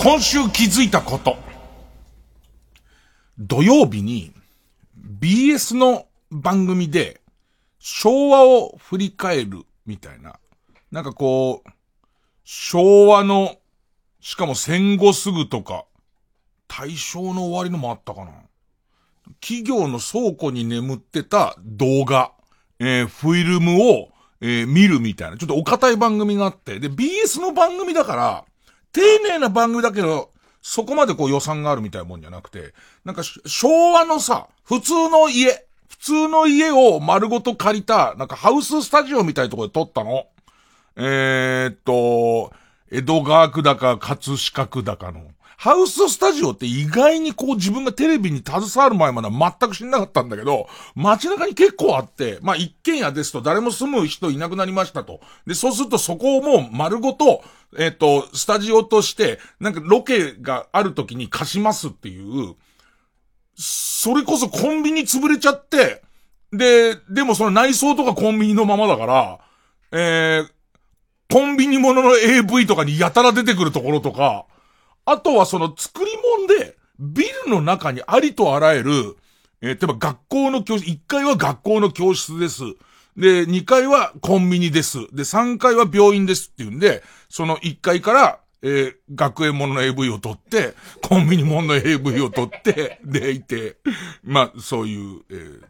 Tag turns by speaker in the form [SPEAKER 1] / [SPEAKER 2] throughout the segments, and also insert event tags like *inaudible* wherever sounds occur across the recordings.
[SPEAKER 1] 今週気づいたこと。土曜日に BS の番組で昭和を振り返るみたいな。なんかこう、昭和の、しかも戦後すぐとか、大正の終わりのもあったかな。企業の倉庫に眠ってた動画、えーフィルムを、えー見るみたいな、ちょっとお堅い番組があって、で、BS の番組だから、丁寧な番組だけど、そこまでこう予算があるみたいなもんじゃなくて、なんか昭和のさ、普通の家、普通の家を丸ごと借りた、なんかハウススタジオみたいなところで撮ったの。えー、っと、江戸川区だか葛飾区だかの。ハウススタジオって意外にこう自分がテレビに携わる前までは全く知んなかったんだけど、街中に結構あって、まあ一軒家ですと誰も住む人いなくなりましたと。で、そうするとそこをもう丸ごと、えっ、と、スタジオとして、なんかロケがある時に貸しますっていう、それこそコンビニ潰れちゃって、で、でもその内装とかコンビニのままだから、えー、コンビニものの AV とかにやたら出てくるところとか、あとはその作り物で、ビルの中にありとあらゆる、えー、例えば学校の教室、1階は学校の教室です。で、2階はコンビニです。で、3階は病院ですっていうんで、その1階から、えー学園ものの AV を撮って、コンビニものの AV を撮って、*laughs* でいて、まあ、そういう、えー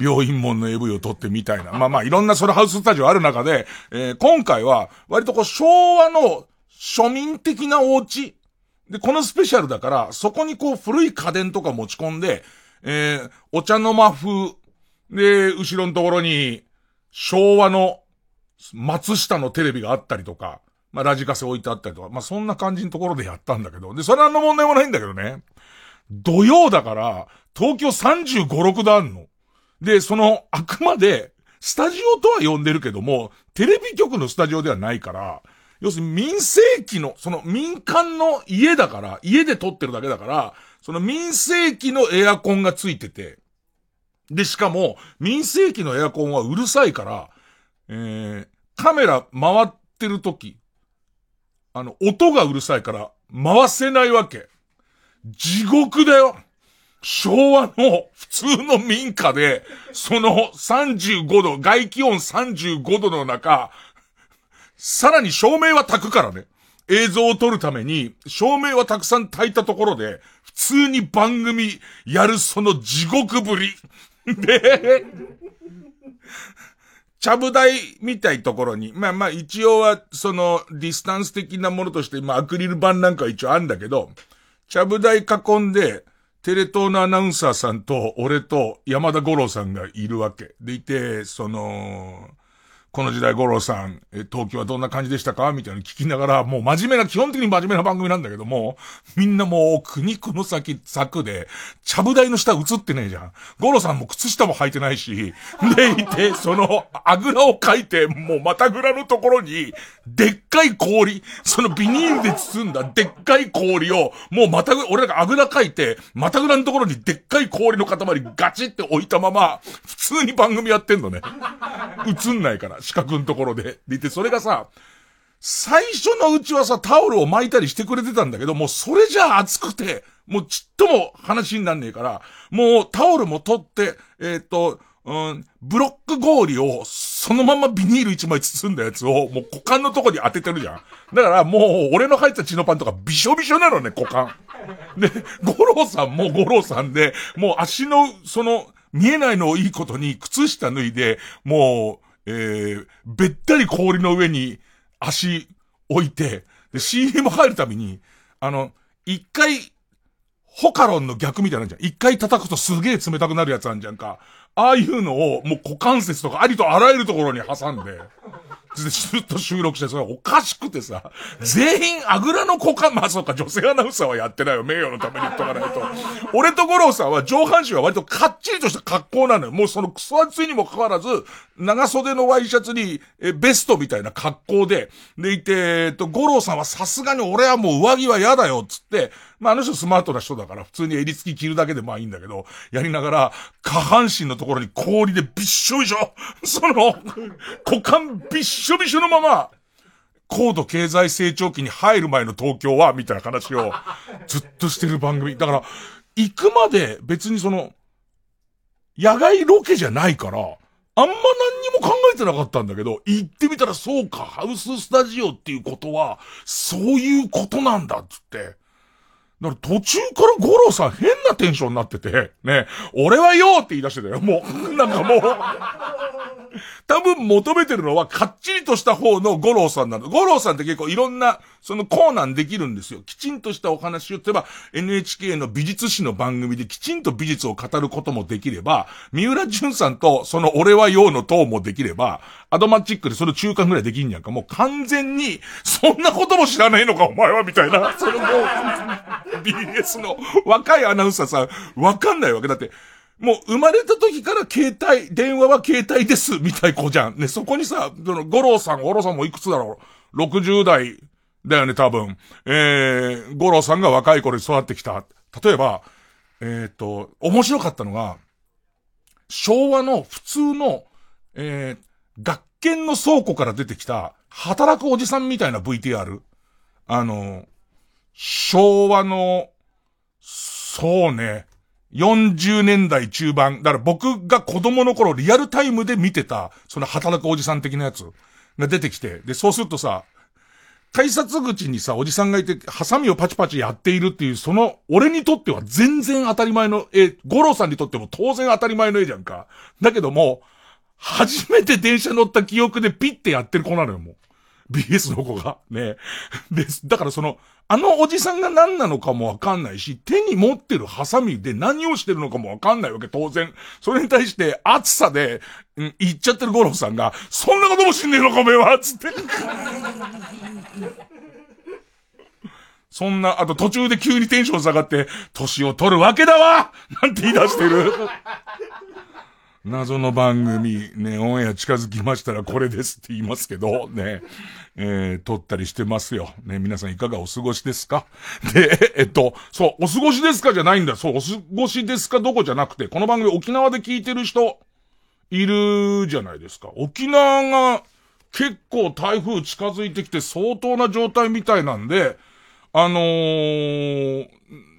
[SPEAKER 1] 病院門の AV を撮ってみたいな。まあまあ、いろんなそのハウススタジオある中で、えー今回は、割とこう、昭和の庶民的なお家。で、このスペシャルだから、そこにこう、古い家電とか持ち込んで、えーお茶の間風。で、後ろのところに、昭和の松下のテレビがあったりとか、まあ、ラジカセ置いてあったりとか、まあ、そんな感じのところでやったんだけど、で、それは何の問題もないんだけどね。土曜だから、東京35、6度あんの。で、その、あくまで、スタジオとは呼んでるけども、テレビ局のスタジオではないから、要するに民生機の、その民間の家だから、家で撮ってるだけだから、その民生機のエアコンがついてて、で、しかも、民生機のエアコンはうるさいから、えー、カメラ回ってる時、あの、音がうるさいから、回せないわけ。地獄だよ。昭和の普通の民家で、その35度、外気温35度の中、さらに照明は焚くからね。映像を撮るために、照明はたくさん焚いたところで、普通に番組やるその地獄ぶり。で、ちゃぶ台みたいところに、まあまあ一応はそのディスタンス的なものとして、まあアクリル板なんかは一応あるんだけど、ちゃぶ台囲んで、テレ東のアナウンサーさんと、俺と山田五郎さんがいるわけ。でいて、その、この時代五郎さん、え東京はどんな感じでしたか？みたいなの聞きながら、もう真面目な、基本的に真面目な番組なんだけども、みんなもう苦肉の先、柵で、ちゃぶ台の下映ってねえじゃん。五郎さんも靴下も履いてないし、でいて、その、あぐらをかいて、もうまたぐらのところに、でっかい氷、そのビニールで包んだでっかい氷を、もうまたぐ、俺らがあぐらかいて、またぐらのところにでっかい氷の塊ガチって置いたまま、普通に番組やってんのね。映んないから、四角のところで。でいて、それがさ、最初のうちはさ、タオルを巻いたりしてくれてたんだけど、もうそれじゃあ暑くて、もうちっとも話になんねえから、もうタオルも取って、えっ、と、うん、ブロック氷を、そのままビニール一枚包んだやつを、もう股間のとこに当ててるじゃん。だからもう、俺の入った血のパンとかびしょびしょなのね、股間。で、五郎さんも五郎さんで、もう足の、その、見えないのをいいことに、靴下脱いで、もう、えー、べったり氷の上に足置いて、で、CM 入るたびに、あの、一回、ホカロンの逆みたいなんじゃん。一回叩くとすげえ冷たくなるやつあんじゃんか。ああいうのを、もう股関節とかありとあらゆるところに挟んで、ずっと収録して、それおかしくてさ、全員あぐらの股間、まあそうか、女性アナウンサーはやってないよ。名誉のために言っとかないと。俺と五郎さんは上半身は割とかっちりとした格好なのよ。もうそのクソ暑いにもかかわらず、長袖のワイシャツに、え、ベストみたいな格好で、でいて、えっと、五郎さんはさすがに俺はもう上着は嫌だよ、つって、まああの人スマートな人だから普通に襟付き着るだけでまあいいんだけど、やりながら、下半身のところに氷でびっしょびしょ、*laughs* その、股間びっしょびしょのまま、高度経済成長期に入る前の東京は、みたいな話をずっとしてる番組。だから、行くまで別にその、野外ロケじゃないから、あんま何にも考えてなかったんだけど、行ってみたらそうか、ハウススタジオっていうことは、そういうことなんだっつって。だから途中から五郎さん変なテンションになってて、ね、俺はよーって言い出してたよ。もう、なんかもう多分求めてるのはかっちりとした方の五郎さんなの。五郎さんって結構いろんな、そのコーナーできるんですよ。きちんとしたお話を、例えば NHK の美術史の番組できちんと美術を語ることもできれば、三浦淳さんとその俺はようの塔もできれば、アドマチックでその中間ぐらいできんやんか。もう完全に、そんなことも知らないのかお前はみたいな。*laughs* そのもう、BS の若いアナウンサーさん、わかんないわけ。だって、もう生まれた時から携帯、電話は携帯です、みたい子じゃん。ね、そこにさ、その、五郎さん、五郎さんもいくつだろう ?60 代だよね、多分。えー、五郎さんが若い頃に育ってきた。例えば、えっ、と、面白かったのが、昭和の普通の、えー、学研の倉庫から出てきた、働くおじさんみたいな VTR。あの、昭和の、そうね、40年代中盤。だから僕が子供の頃リアルタイムで見てた、その働くおじさん的なやつが出てきて、で、そうするとさ、改札口にさ、おじさんがいて、ハサミをパチパチやっているっていう、その、俺にとっては全然当たり前の絵、五郎さんにとっても当然当たり前の絵じゃんか。だけども、初めて電車乗った記憶でピッてやってる子なのよ、もう。BS の子が。*laughs* ね。です、だからその、あのおじさんが何なのかもわかんないし、手に持ってるハサミで何をしてるのかもわかんないわけ、当然。それに対して、暑さで、うん、言っちゃってる五郎さんが、そんなこともしんねえのか、おめえはつって。*laughs* そんな、あと途中で急にテンション下がって、年を取るわけだわなんて言い出してる。謎の番組、ね、オンエア近づきましたらこれですって言いますけど、ね、えー、撮ったりしてますよ。ね、皆さんいかがお過ごしですか？で、えっと、そう、お過ごしですかじゃないんだ。そう、お過ごしですかどこじゃなくて、この番組沖縄で聞いてる人、いるじゃないですか。沖縄が結構台風近づいてきて相当な状態みたいなんで、あのー、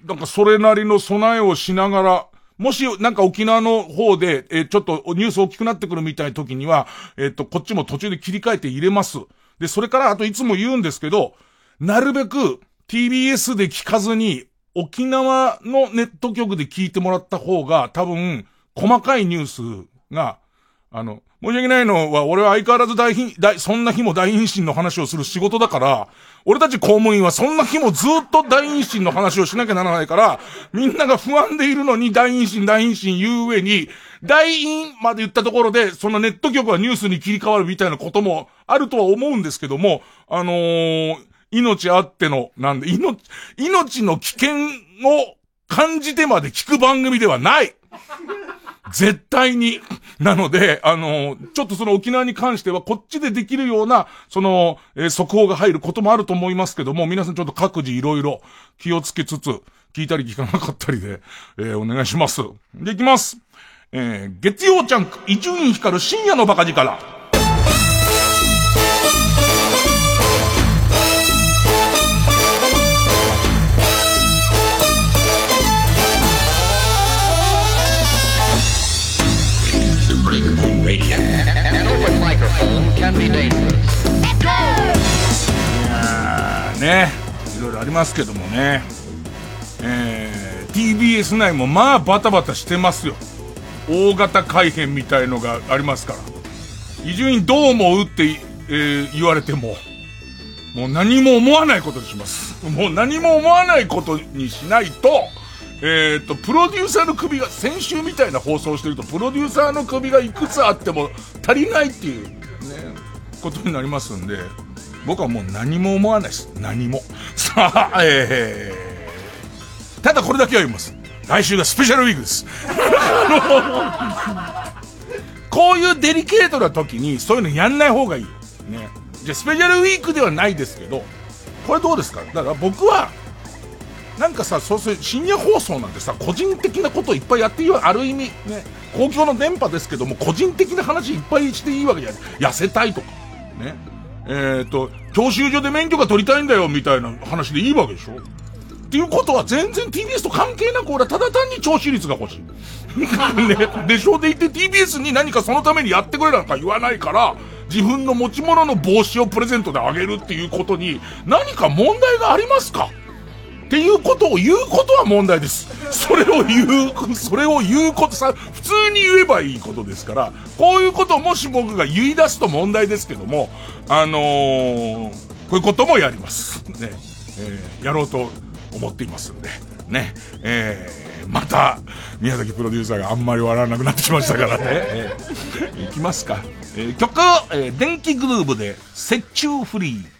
[SPEAKER 1] なんかそれなりの備えをしながら、もし、なんか沖縄の方で、えー、ちょっとニュース大きくなってくるみたいな時には、えっ、と、こっちも途中で切り替えて入れます。で、それから、あといつも言うんですけど、なるべく TBS で聞かずに、沖縄のネット局で聞いてもらった方が、多分、細かいニュースが、あの、申し訳ないのは、俺は相変わらず大貧、大、そんな日も大陰神の話をする仕事だから、俺たち公務員はそんな日もずっと大陰神の話をしなきゃならないから、みんなが不安でいるのに大陰神、大陰神言う上に、大陰まで言ったところで、そのネット局はニュースに切り替わるみたいなこともあるとは思うんですけども、あのー、命あっての、なんで、命、命の危険を感じてまで聞く番組ではない。絶対に。なので、あの、ちょっとその沖縄に関しては、こっちでできるような、その、えー、速報が入ることもあると思いますけども、皆さんちょっと各自いろいろ気をつけつつ、聞いたり聞かなかったりで、えー、お願いします。で、いきます。えー、月曜ジャンク、伊集院光る深夜のバカ力。ね、いろいろありますけどもね、えー、TBS 内もまあバタバタしてますよ。大型改変みたいのがありますから。伊集院どう思うって、えー、言われても、もう何も思わないことにします。もう何も思わないことにしないと、えっ、ー、と、プロデューサーの首が、先週みたいな放送してると、プロデューサーの首がいくつあっても足りないっていう、ことになりますんで、僕はもう何も思わないです。何も。*laughs* さあ、えー、ただこれだけは言います。来週がスペシャルウィークです。*laughs* こういうデリケートな時に、そういうのやんない方がいい。ね。じゃスペシャルウィークではないですけど、これどうですか？だから僕は、なんかさ、そうする深夜放送なんてさ、個人的なことをいっぱいやっていいわある意味、ね、公共の電波ですけども、個人的な話いっぱいしていいわけじゃない。痩せたいとか、ね。えっ、ー、と、教習所で免許が取りたいんだよ、みたいな話でいいわけでしょっていうことは全然 TBS と関係なく俺はただ単に聴取率が欲しい。*laughs* ね、でしょで言って TBS に何かそのためにやってくれなんか言わないから、自分の持ち物の帽子をプレゼントであげるっていうことに何か問題がありますか？っていうことを言うことは問題です。それを言う、それを言うことさ、普通に言えばいいことですから、こういうことをもし僕が言い出すと問題ですけども、あのー、こういうこともやります。ね。えー、やろうと思っていますんで、ね。えー、また、宮崎プロデューサーがあんまり笑わなくなってきましたからね。*laughs* えー、いきますか。えー、曲、えー、電気グルーブで、雪中フリー。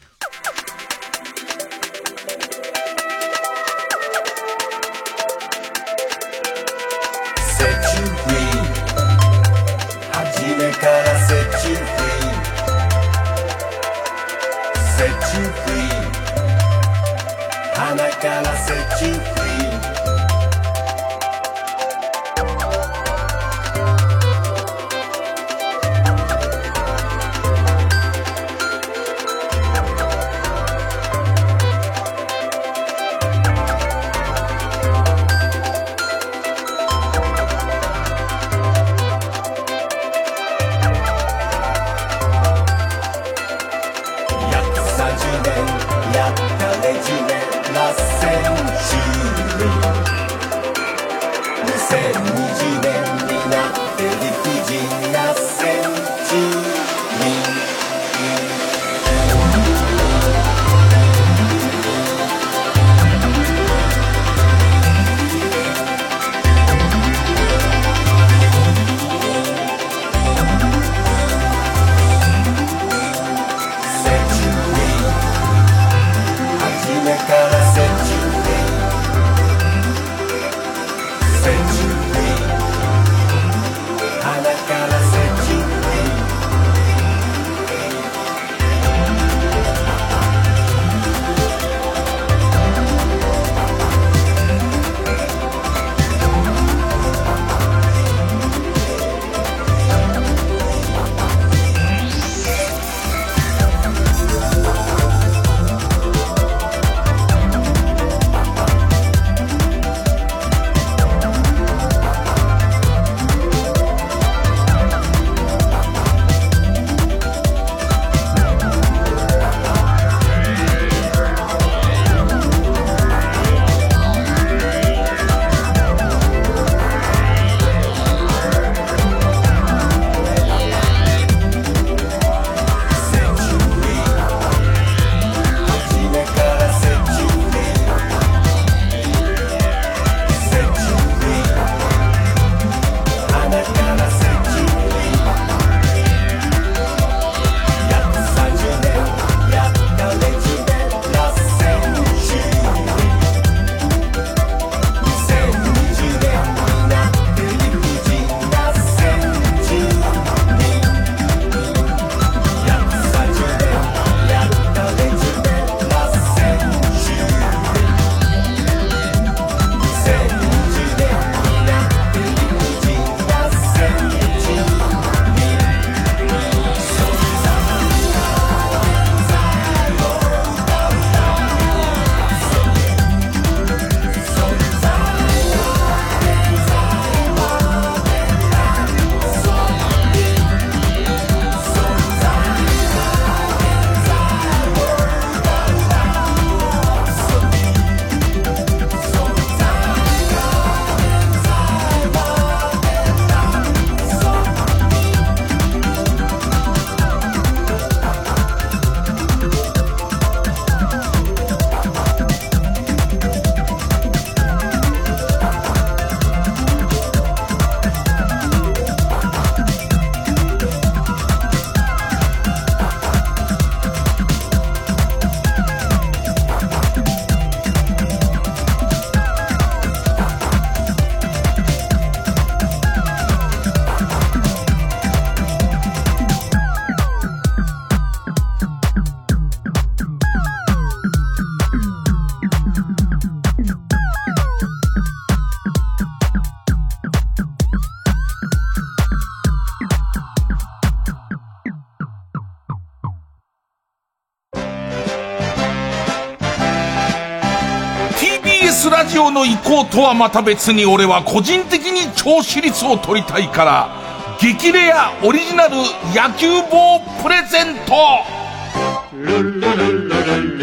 [SPEAKER 1] とはまた別に俺は個人的に超私立を取りたいから、激レアオリジナル野球棒プレゼント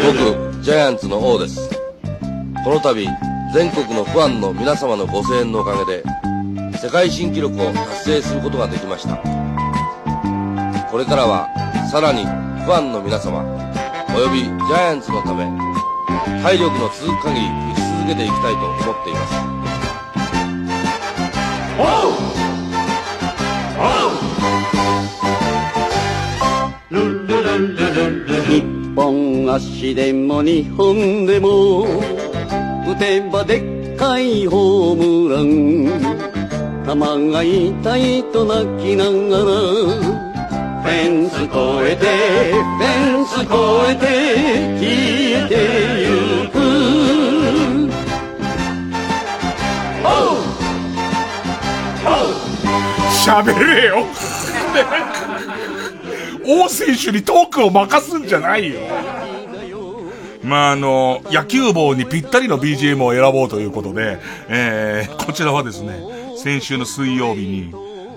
[SPEAKER 2] 僕、ジャイアンツの王です。この度、全国のファンの皆様のご声援のおかげで、世界新記録を達成することができました。これからは、さらにファンの皆様、およびジャイアンツのため、体力の続く限りけていきたいと思っています。
[SPEAKER 3] 日本足でも日本でも打てばでっかいホームラン。球が痛いと泣きながらフェンス越えてフェンス越えて消えて。
[SPEAKER 1] 喋れよ王選手にトークを任すんじゃないよ。まあ、あの、野球帽にぴったりの BGM を選ぼうということで、えー、こちらはですね、先週の水曜日に、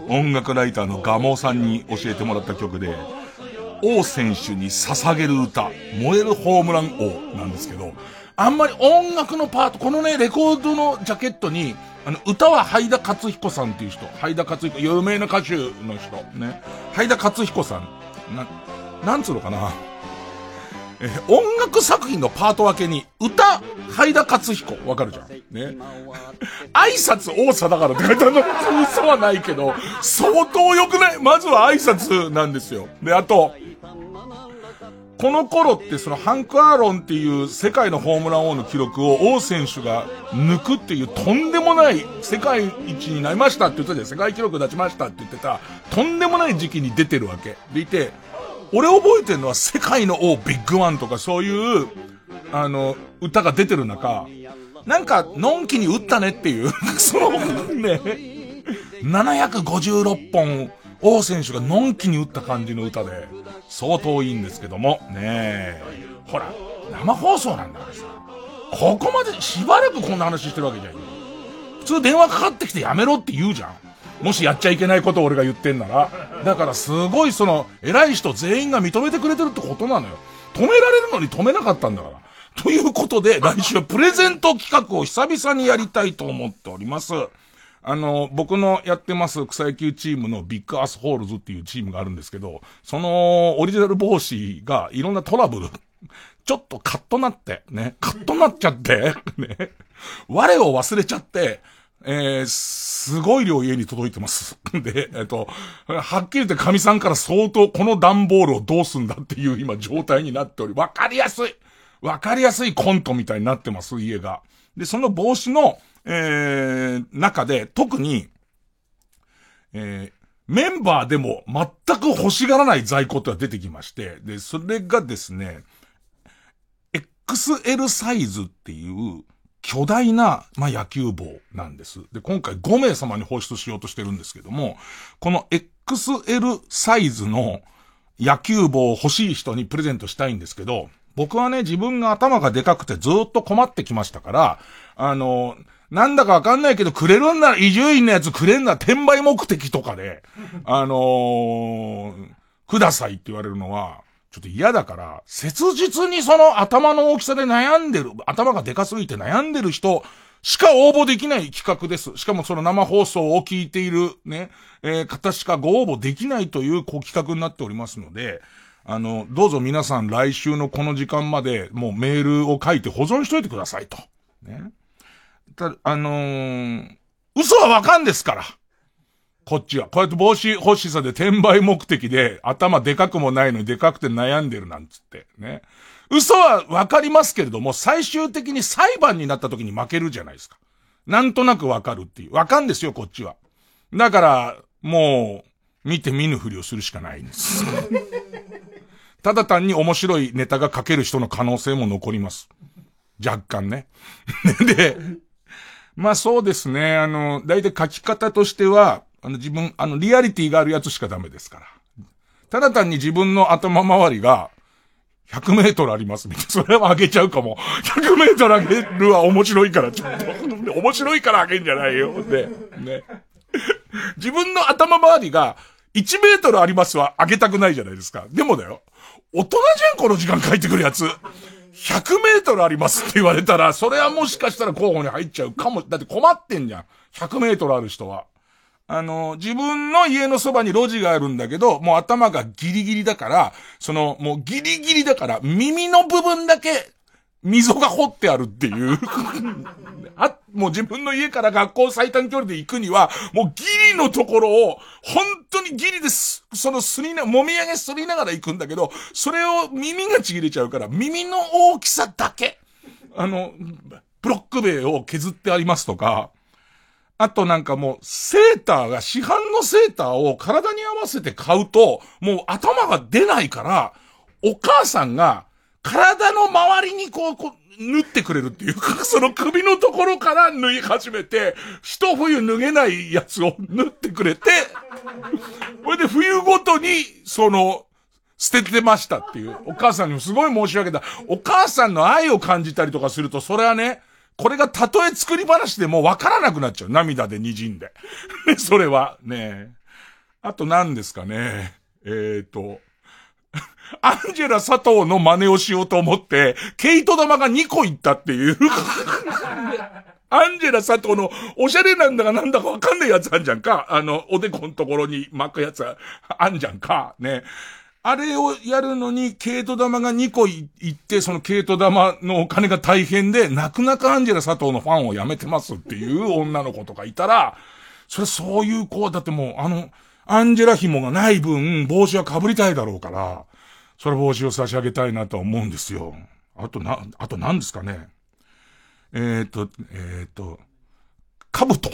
[SPEAKER 1] 音楽ライターのガモさんに教えてもらった曲で、王選手に捧げる歌、燃えるホームラン王なんですけど、あんまり音楽のパート、このね、レコードのジャケットに、あの、歌はハイダ勝彦さんっていう人、ハイダ勝彦、有名な歌手の人、ね。ハイダ勝彦さん。な、なんつうのかな。え、音楽作品のパート分けに、歌、ハイダ勝彦、わかるじゃん。ね。挨拶多さだからって書いてあるの、嘘はないけど、相当良くない？まずは挨拶なんですよ。で、あと、この頃ってそのハンク・アーロンっていう世界のホームラン王の記録を王選手が抜くっていうとんでもない世界一になりましたって言ったじゃん。世界記録出しましたって言ってた、とんでもない時期に出てるわけ。でいて、俺覚えてるのは世界の王ビッグワンとかそういう、あの、歌が出てる中、なんか、のんきに打ったねっていう *laughs* その、ね、756本、王選手がのんきに打った感じの歌で、相当いいんですけども、ねえ。ほら、生放送なんだからさ。ここまでしばらくこんな話してるわけじゃん。普通電話かかってきてやめろって言うじゃん。もしやっちゃいけないことを俺が言ってんなら。だからすごいその、偉い人全員が認めてくれてるってことなのよ。止められるのに止めなかったんだから。ということで、来週はプレゼント企画を久々にやりたいと思っております。あの、僕のやってます草野球チームのビッグアスホールズっていうチームがあるんですけど、そのオリジナル帽子がいろんなトラブル、*laughs* ちょっとカッとなって、ね、カッとなっちゃって、*laughs* ね、我を忘れちゃって、えー、すごい量が家に届いてます。*laughs* で、えっと、はっきり言って神さんから相当この段ボールをどうすんだっていう今状態になっており、わかりやすいわかりやすいコントみたいになってます、家が。で、その帽子の、えー、中で、特に、えー、メンバーでも全く欲しがらない在庫っては出てきまして、で、それがですね、XL サイズっていう巨大な、まあ、野球帽なんです。で、今回5名様に放出しようとしてるんですけども、この XL サイズの野球帽を欲しい人にプレゼントしたいんですけど、僕はね、自分が頭がでかくてずっと困ってきましたから、あの、なんだかわかんないけど、くれるんなら、移住院のやつくれんな、転売目的とかで、あのー、くださいって言われるのは、ちょっと嫌だから、切実にその頭の大きさで悩んでる、頭がでかすぎて悩んでる人しか応募できない企画です。しかもその生放送を聞いているね、えー、方しかご応募できないというこう企画になっておりますので、あの、どうぞ皆さん来週のこの時間までもうメールを書いて保存しといてくださいと。ね。た、あのー、嘘はわかんですから。こっちは。こうやって帽子欲しさで転売目的で頭でかくもないのにでかくて悩んでるなんつって。ね。嘘はわかりますけれども、最終的に裁判になった時に負けるじゃないですか。なんとなくわかるっていう。わかんですよ、こっちは。だから、もう、見て見ぬふりをするしかないんです。*laughs* ただ単に面白いネタが書ける人の可能性も残ります。若干ね。*laughs* で、まあそうですね。あの、大体書き方としては、あの自分、あの、リアリティがあるやつしかダメですから。ただ単に自分の頭周りが、100メートルありますみたいな。それは上げちゃうかも。100メートル上げるは面白いから、ちょっと。面白いから上げんじゃないよ。ね。ね。自分の頭周りが1メートルありますは上げたくないじゃないですか。でもだよ。大人じゃん、この時間書いてくるやつ。100メートルありますって言われたら、それはもしかしたら候補に入っちゃうかも。だって困ってんじゃん。100メートルある人は。あの、自分の家のそばに路地があるんだけど、もう頭がギリギリだから、その、もうギリギリだから、耳の部分だけ、溝が掘ってあるっていう。*laughs* あ、もう自分の家から学校最短距離で行くには、もうギリのところを、本当にギリです、そのすりな、もみあげすりながら行くんだけど、それを耳がちぎれちゃうから、耳の大きさだけ、あの、ブロック塀を削ってありますとか、あとなんかもう、セーターが、市販のセーターを体に合わせて買うと、もう頭が出ないから、お母さんが、体の周りにこう、こう、縫ってくれるっていうか、その首のところから縫い始めて、一冬脱げないやつを縫ってくれて、*laughs* これで冬ごとに、その、捨ててましたっていう。お母さんにもすごい申し訳ない。お母さんの愛を感じたりとかすると、それはね、これがたとえ作り話でもわからなくなっちゃう。涙で滲んで。*laughs* それは、ねあと何ですかね。えっ、ー、と、アンジェラ佐藤の真似をしようと思って、ケイト玉が2個いったっていう。*laughs* アンジェラ佐藤のおしゃれなんだかなんだかわかんないやつあんじゃんか。あの、おでこのところに巻くやつあんじゃんか。ね。あれをやるのに、ケイト玉が2個いって、そのケイト玉のお金が大変で、泣く泣くアンジェラ佐藤のファンをやめてますっていう女の子とかいたら、それそういう子は、だってもう、あの、アンジェラ紐がない分、帽子は被りたいだろうから、それ帽子を差し上げたいなとは思うんですよ。あとな、あと何ですかね。えっ、ー、と、えっ、ー、と、兜。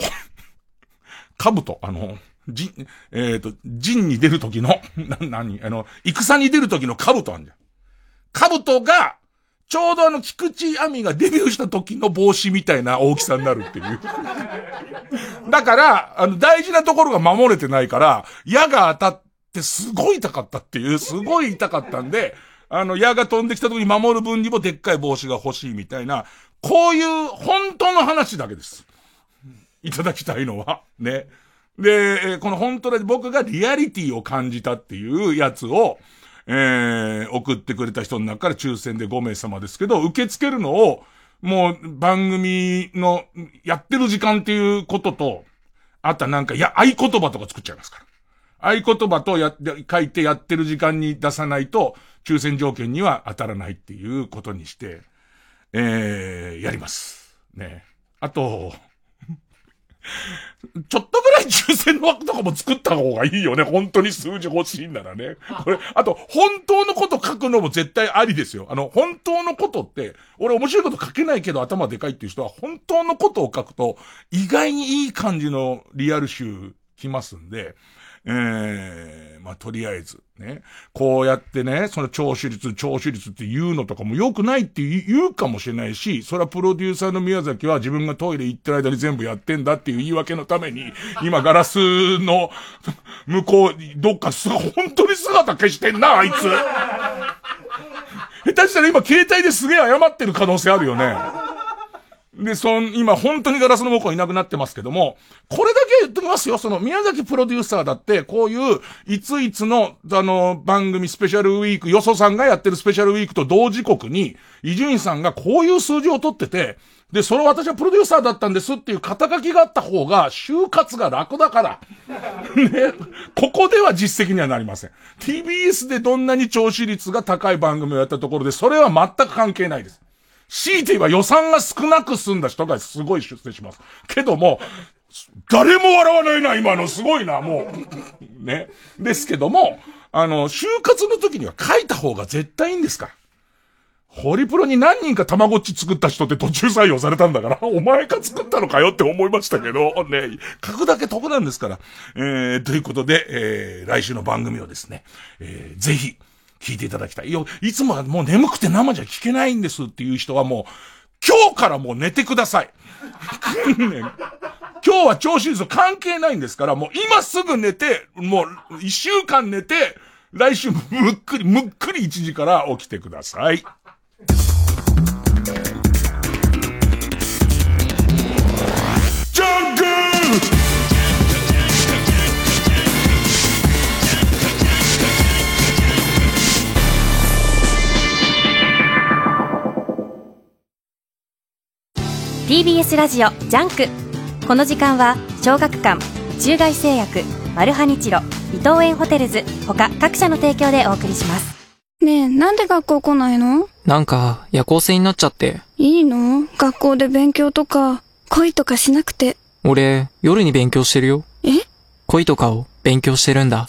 [SPEAKER 1] *laughs* 兜、あの、じ、えっ、ー、と、陣に出る時の、*laughs* な、なに、あの、戦に出る時の兜あんじゃん。兜が、ちょうどあの、菊池亜美がデビューした時の帽子みたいな大きさになるっていう。*laughs* だから、あの、大事なところが守れてないから、矢が当たっってすごい痛かったっていう、すごい痛かったんで、あの、矢が飛んできた時に守る分にもでっかい帽子が欲しいみたいな、こういう本当の話だけです。いただきたいのは。ね。で、この本当で僕がリアリティを感じたっていうやつを、えー、送ってくれた人の中から抽選で5名様ですけど、受け付けるのを、もう番組のやってる時間っていうことと、あとはなんか、いや、合言葉とか作っちゃいますから。合言葉とや、書いてやってる時間に出さないと、抽選条件には当たらないっていうことにして、えー、やります。ね。あと、*laughs* ちょっとぐらい抽選の枠とかも作った方がいいよね。本当に数字欲しいんならね。これ、あと、本当のこと書くのも絶対ありですよ。あの、本当のことって、俺面白いこと書けないけど頭でかいっていう人は、本当のことを書くと、意外にいい感じのリアル集来ますんで、ええー、まあ、とりあえず、ね。こうやってね、その聴取率、聴取率って言うのとかも良くないって言うかもしれないし、それはプロデューサーの宮崎は自分がトイレ行ってる間に全部やってんだっていう言い訳のために、*laughs* 今ガラスの向こう、どっかす、本当に姿消してんな、あいつ。*laughs* 下手したら今携帯ですげえ謝ってる可能性あるよね。で、そん、今本当にガラスの向こういなくなってますけども、これだけ言っときますよ。その、宮崎プロデューサーだって、こういう、いついつの、あの、番組スペシャルウィーク、よそさんがやってるスペシャルウィークと同時刻に、伊集院さんがこういう数字を取ってて、で、その私はプロデューサーだったんですっていう肩書きがあった方が、就活が楽だから。*laughs* ね。ここでは実績にはなりません。TBS でどんなに聴取率が高い番組をやったところで、それは全く関係ないです。強いて言えば予算が少なく済んだ人がすごい出世します。けども、誰も笑わないな、今の。すごいな、もう。ね。ですけども、あの、就活の時には書いた方が絶対いいんですから。ホリプロに何人かたまごっち作った人って途中採用されたんだから、お前が作ったのかよって思いましたけど、ね、書くだけ得なんですから。えー、ということで、えー、来週の番組をですね、えー、ぜひ、聞いていただきたい。いや、いつもはもう眠くて生じゃ聞けないんですっていう人はもう、今日からもう寝てください。*laughs* 今日は調子率関係ないんですから、もう今すぐ寝て、もう一週間寝て、来週むっくり、むっくり1時から起きてください。ジャンク
[SPEAKER 4] TBS ラジオジャンクこの時間は小学館中外製薬マルハニチロ伊藤園ホテルズ他各社の提供でお送りします
[SPEAKER 5] ねえ、なんで学校来ないの？
[SPEAKER 6] なんか、夜行性になっちゃって。
[SPEAKER 5] いいの？学校で勉強とか、恋とかしなくて。
[SPEAKER 6] 俺、夜に勉強してるよ。
[SPEAKER 5] え？
[SPEAKER 6] 恋とかを勉強してるんだ。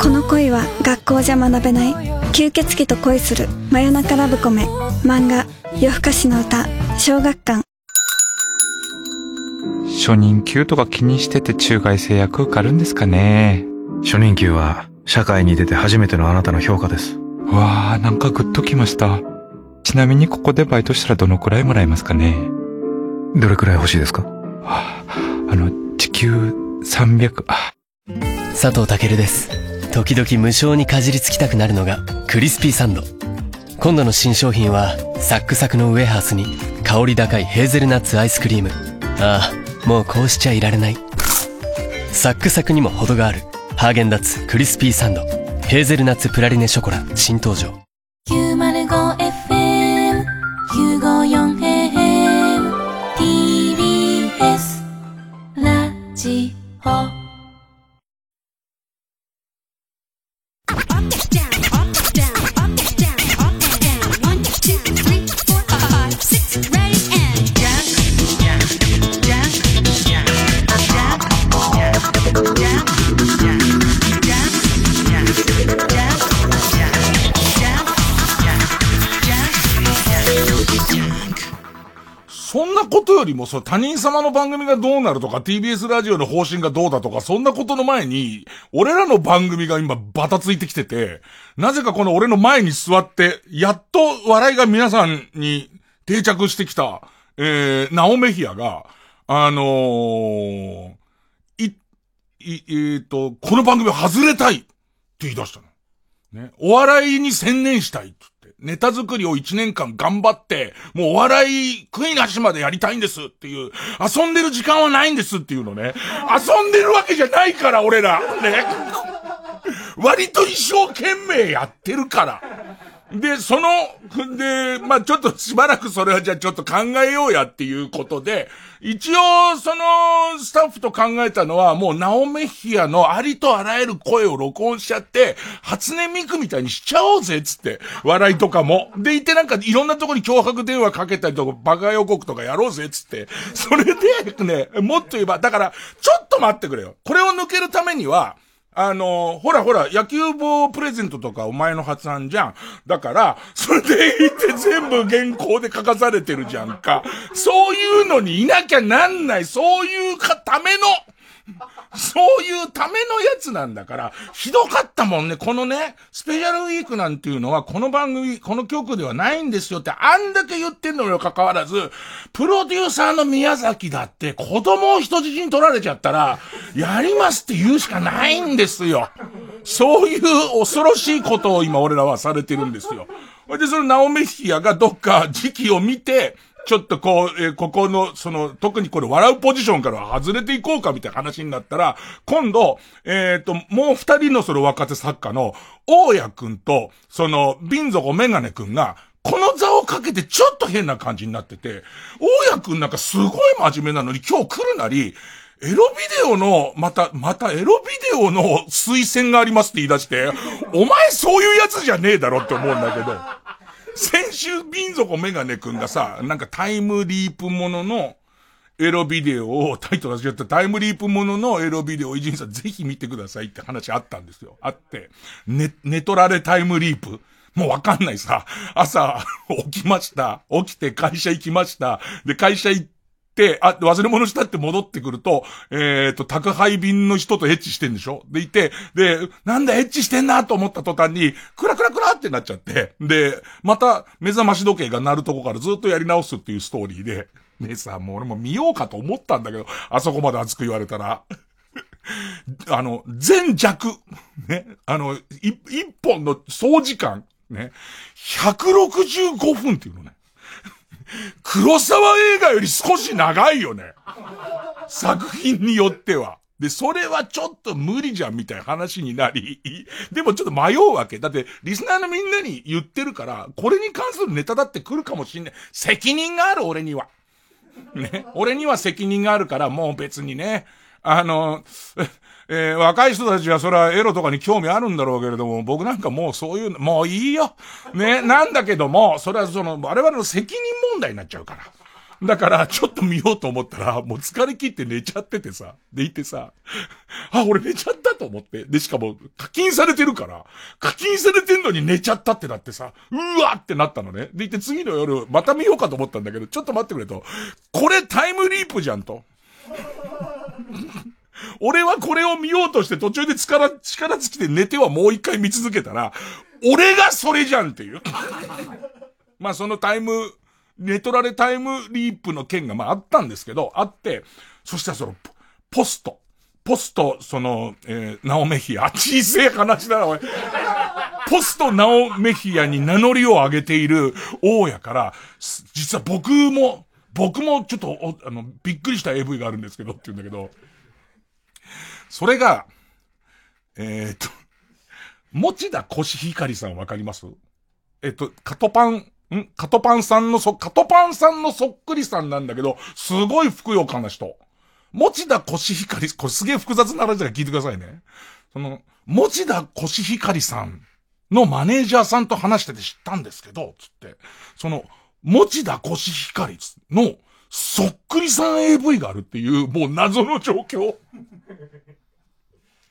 [SPEAKER 5] この恋は学校じゃ学べない。吸血鬼と恋する真夜中ラブコメ。漫画、夜更かしの歌、小学館。
[SPEAKER 7] 初任給とか気にしてて中外製薬受かるんですかね
[SPEAKER 8] 初任給は社会に出て初めてのあなたの評価です。
[SPEAKER 7] わあ、なんかグッときました。ちなみにここでバイトしたらどのくらいもらえますかね
[SPEAKER 8] どれくらい欲しいですか？
[SPEAKER 7] はあ、あの、時給300、あ、
[SPEAKER 9] 佐藤健です。時々無性にかじりつきたくなるのがクリスピーサンド。今度の新商品はサックサクのウエハースに香り高いヘーゼルナッツアイスクリーム。ああ、もうこうしちゃいられない。サックサクにも程がある。ハーゲンダッツクリスピーサンド。ヘーゼルナッツプラリネショコラ新登場。
[SPEAKER 1] んなことよりも、その他人様の番組がどうなるとか、TBS ラジオの方針がどうだとか、そんなことの前に、俺らの番組が今バタついてきてて、なぜかこの俺の前に座って、やっと笑いが皆さんに定着してきた、えー、ナオメヒアが、あのー、い、い、えーと、この番組外れたいって言い出したの。ね。お笑いに専念したいって。ネタ作りを一年間頑張って、もうお笑い悔いなしまでやりたいんですっていう、遊んでる時間はないんですっていうのね。遊んでるわけじゃないから、俺ら。ね。割と一生懸命やってるから。で、その、で、まあ、ちょっとしばらくそれはじゃあちょっと考えようやっていうことで、一応、その、スタッフと考えたのは、もう、ナオメヒアのありとあらゆる声を録音しちゃって、初音ミクみたいにしちゃおうぜ、つって。笑いとかも。で、いてなんか、いろんなとこに脅迫電話かけたりとか、バカ予告とかやろうぜ、つって。それで、ね、もっと言えば、だから、ちょっと待ってくれよ。これを抜けるためには、あの、ほらほら、野球棒プレゼントとかお前の発案じゃん。だから、それで言って全部原稿で書かされてるじゃんか。そういうのにいなきゃなんない、そういうか、ための、そういうためのやつなんだから、ひどかったもんね。このね、スペシャルウィークなんていうのは、この番組、この曲ではないんですよって、あんだけ言ってんのにもかかわらず、プロデューサーの宮崎だって、子供を人質に取られちゃったら、やりますって言うしかないんですよ。そういう恐ろしいことを今俺らはされてるんですよ。で、そのナオメヒアがどっか時期を見て、ちょっとこう、えーここの、その、特にこれ笑うポジションから外れていこうかみたいな話になったら、今度、えっ、と、もう二人のその若手作家の、大谷くんと、その、瓶底メガネくんが、この座をかけてちょっと変な感じになってて、大谷くんなんかすごい真面目なのに今日来るなり、エロビデオの、また、またエロビデオの推薦がありますって言い出して、お前そういうやつじゃねえだろって思うんだけど。先週、瓶底メガネくんがさ、なんかタイムリープものの、エロビデオを、タイトル間違ったタイムリープもののエロビデオを伊集院さんぜひ見てくださいって話あったんですよ。あって。ね、寝取られタイムリープ。もうわかんないさ。朝、起きました。起きて会社行きました。で、会社行って、あ、忘れ物したって戻ってくると、えっ、と、宅配便の人とエッチしてんでしょ？でいて、で、なんだエッチしてんなと思った途端に、クラクラクラってなっちゃって、で、また目覚まし時計が鳴るとこからずっとやり直すっていうストーリーで、ねさ、もう俺も見ようかと思ったんだけど、あそこまで熱く言われたら。*laughs* あの、全弱、ね、あの、一本の総時間、ね、165分っていうのね。黒沢映画より少し長いよね。作品によっては。で、それはちょっと無理じゃんみたいな話になり、でもちょっと迷うわけ。だって、リスナーのみんなに言ってるから、これに関するネタだって来るかもしんない。責任がある俺には。ね。俺には責任があるから、もう別にね、あの、えー、若い人たちはそれはエロとかに興味あるんだろうけれども、僕なんかもうそういう、もういいよ。ね、なんだけども、それはその、我々の責任問題になっちゃうから。だから、ちょっと見ようと思ったら、もう疲れ切って寝ちゃっててさ、でいてさ、あ、俺寝ちゃったと思って。で、しかも、課金されてるから、課金されてんのに寝ちゃったってなってさ、うわってなったのね。でいて次の夜、また見ようかと思ったんだけど、ちょっと待ってくれと。これタイムリープじゃんと。俺はこれを見ようとして途中で力、力尽きて寝てはもう一回見続けたら、俺がそれじゃんっていう。*laughs* まあそのタイム、ネトラレタイムリープの件がまああったんですけど、あって、そしたらその、ポスト。ポスト、その、えー、ナオメヒア。小せえ話だな、おい。ポストナオメヒアに名乗りを上げている大家から、実は僕も、僕もちょっと、あの、びっくりした AV があるんですけどって言うんだけど、それが、えー、っと、持田コシヒカリさんわかります？えっと、カトパン、ん？カトパンさんのそ、カトパンさんのそっくりさんなんだけど、すごいふくよかな人。持田コシヒカリ、これすげえ複雑な話だから聞いてくださいね。その、持田コシヒカリさんのマネージャーさんと話してて知ったんですけど、つって、その、持田コシヒカリのそっくりさん AV があるっていう、もう謎の状況。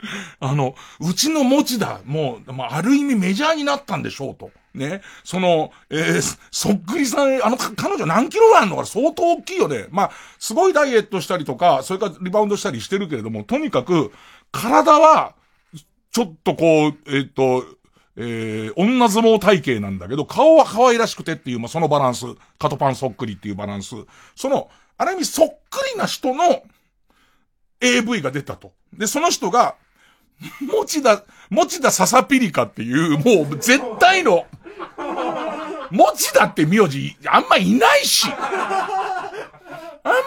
[SPEAKER 1] *laughs* あの、うちの持田、もう、まあ、ある意味メジャーになったんでしょうと。ね。その、えー、そっくりさん、あの、彼女何キロあるのか相当大きいよね。まあ、すごいダイエットしたりとか、それからリバウンドしたりしてるけれども、とにかく、体は、ちょっとこう、えっ、ー、と、えー、女相撲体型なんだけど、顔は可愛らしくてっていう、まあ、そのバランス。カトパンそっくりっていうバランス。その、ある意味そっくりな人の AV が出たと。で、その人が、持田、持田笹ピリカっていう、もう絶対の、持田って名字、あんまいないし。あんまい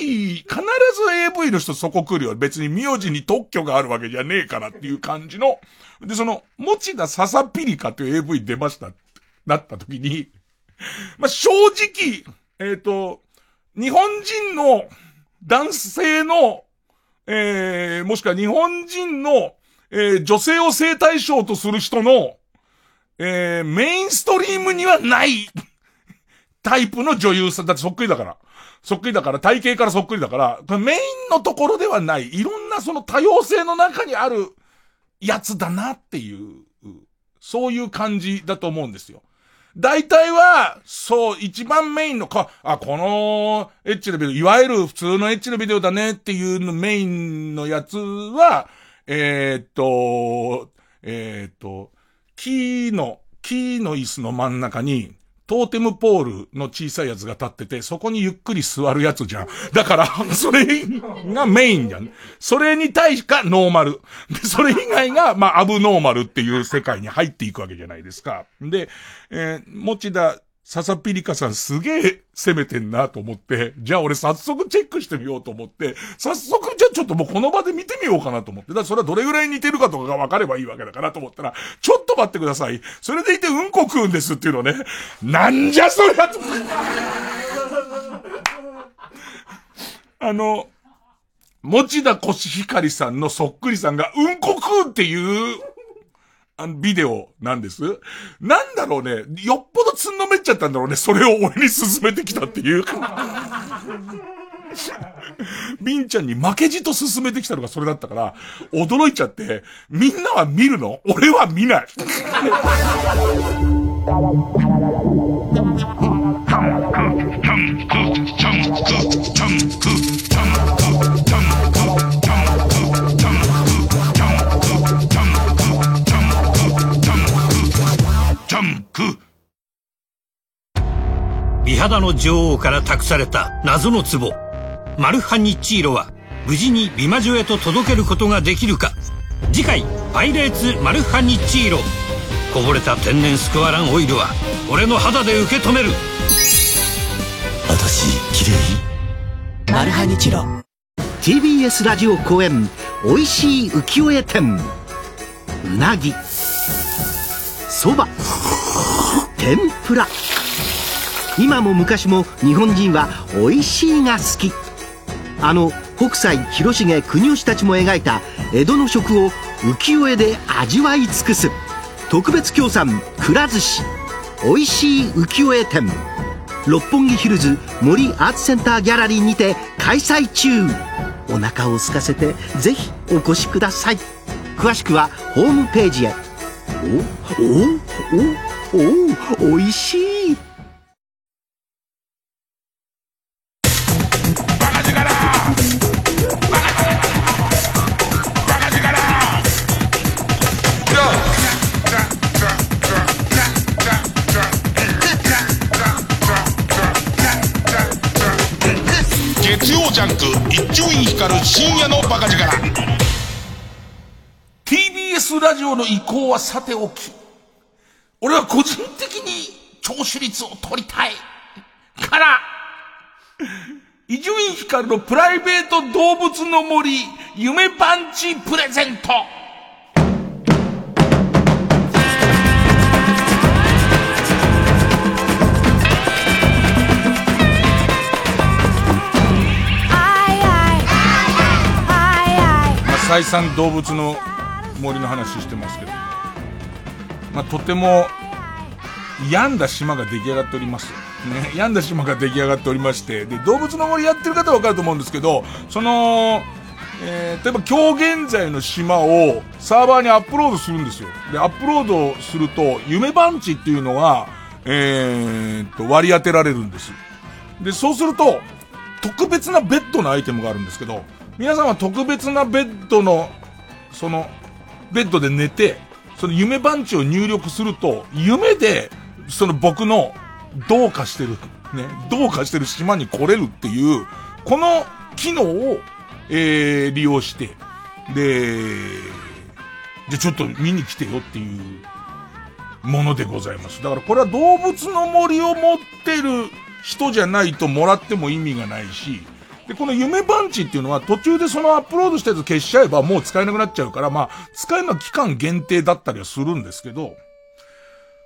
[SPEAKER 1] ない、必ず AV の人そこ来るよ。別に名字に特許があるわけじゃねえからっていう感じの。で、その、持田笹ピリカという AV 出ました。なった時に、まあ、正直、えっ、ー、と、日本人の男性のえー、もしくは日本人の、えー、女性を性対象とする人の、えー、メインストリームにはないタイプの女優さん。だってそっくりだから。そっくりだから、体型からそっくりだから、メインのところではない、いろんなその多様性の中にあるやつだなっていう、そういう感じだと思うんですよ。大体は、そう、一番メインのか、あ、このエッチなビデオ、いわゆる普通のエッチなビデオだねっていうのメインのやつは、えー、っと、えー、っと、木の、木の椅子の真ん中に、トーテムポールの小さいやつが立ってて、そこにゆっくり座るやつじゃん。だから、*laughs* それがメインじゃん。それに対しかノーマル。で、それ以外が、まあ、アブノーマルっていう世界に入っていくわけじゃないですか。で、えー、持田ササピリカさんすげえ攻めてんなと思って、じゃあ俺早速チェックしてみようと思って、早速じゃあちょっともうこの場で見てみようかなと思って、だからそれはどれぐらい似てるかとかが分かればいいわけだからと思ったら、ちょっと待ってください。それでいてうんこ食うんですっていうのね。なんじゃそりゃ。*laughs* あの、持田コシヒカリさんのそっくりさんがうんこ食うっていうあの、ビデオなんです。なんだろうね、よっぽどつんのめっちゃったんだろうね、それを俺に進めてきたっていうか。ビンちゃんに負けじと進めてきたのがそれだったから、驚いちゃって、みんなは見るの？俺は見ない。*laughs*
[SPEAKER 10] 美肌の女王から託された謎の壺。マルハニチーロは無事に美魔女へと届けることができるか。次回「パイレーツマルハニチーロ」こぼれた天然スクワランオイルは俺の肌で受け止める。
[SPEAKER 11] 私綺麗？
[SPEAKER 12] マルハニチロ。TBS ラジオ公演おいしい浮世絵展。うなぎ。そば。天ぷら今も昔も日本人はおいしいが好き。あの北斎広重国吉たちも描いた江戸の食を浮世絵で味わい尽くす。特別協賛くら寿司。おいしい浮世絵展。六本木ヒルズ森アーツセンターギャラリーにて開催中。お腹を空かせてぜひお越しください。詳しくはホームページへ。おおおおおいしい。
[SPEAKER 1] ジャンク一丁院光る深夜のバカ力。TBS ラジオの意向はさておき俺は個人的に聴取率を取りたい。から伊集院光のプライベート動物の森夢パンチプレゼント。再三動物の森の話してますけど、まあ、とても病んだ島が出来上がっております。ね、病んだ島が出来上がっておりまして、で、動物の森やってる方はわかると思うんですけど、その、えー、例えば今日現在の島をサーバーにアップロードするんですよ。で、アップロードすると、夢番地っていうのが、えー、と、割り当てられるんです。で、そうすると、特別なベッドのアイテムがあるんですけど、皆さんは特別なベッドの、その、ベッドで寝て、その夢番地を入力すると、夢で、その僕の、どうかしてる、ね、どうかしてる島に来れるっていう、この機能を、えー、利用して、で、じゃちょっと見に来てよっていうものでございます。だからこれは動物の森を持ってる人じゃないともらっても意味がないし、で、この夢番地っていうのは途中でそのアップロードしたやつ消しちゃえばもう使えなくなっちゃうから、まあ、使えるのは期間限定だったりはするんですけど、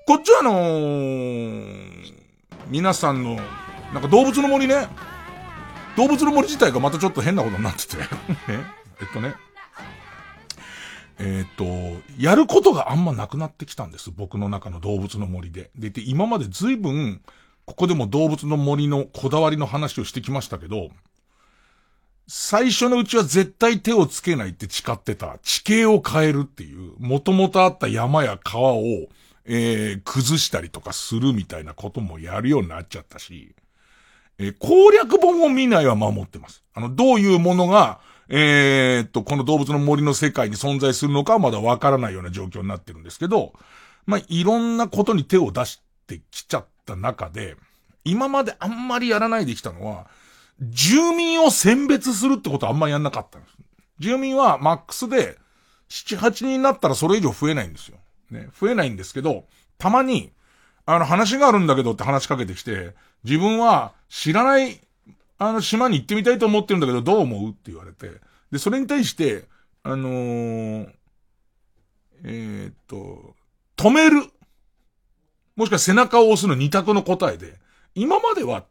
[SPEAKER 1] こっちはあのー、皆さんの、なんか動物の森ね、動物の森自体がまたちょっと変なことになってて、*laughs* ね、えっとね、えっ、と、やることがあんまなくなってきたんです。僕の中の動物の森で。で、で今まで随分、ここでも動物の森のこだわりの話をしてきましたけど、最初のうちは絶対手をつけないって誓ってた地形を変えるっていう、元々あった山や川を、えー、崩したりとかするみたいなこともやるようになっちゃったし、えー、攻略本を見ないは守ってます。あの、どういうものが、えー、っと、この動物の森の世界に存在するのかはまだわからないような状況になってるんですけど、まあ、いろんなことに手を出してきちゃった中で、今まであんまりやらないできたのは、住民を選別するってことはあんまりやんなかったんです。住民はマックスで、7、8人になったらそれ以上増えないんですよ。ね、増えないんですけど、たまに、あの話があるんだけどって話しかけてきて、自分は知らないあの島に行ってみたいと思ってるんだけどどう思うって言われて。で、それに対して、あのー、えー、っと、止める。もしくは背中を押すの二択の答えで、今までは、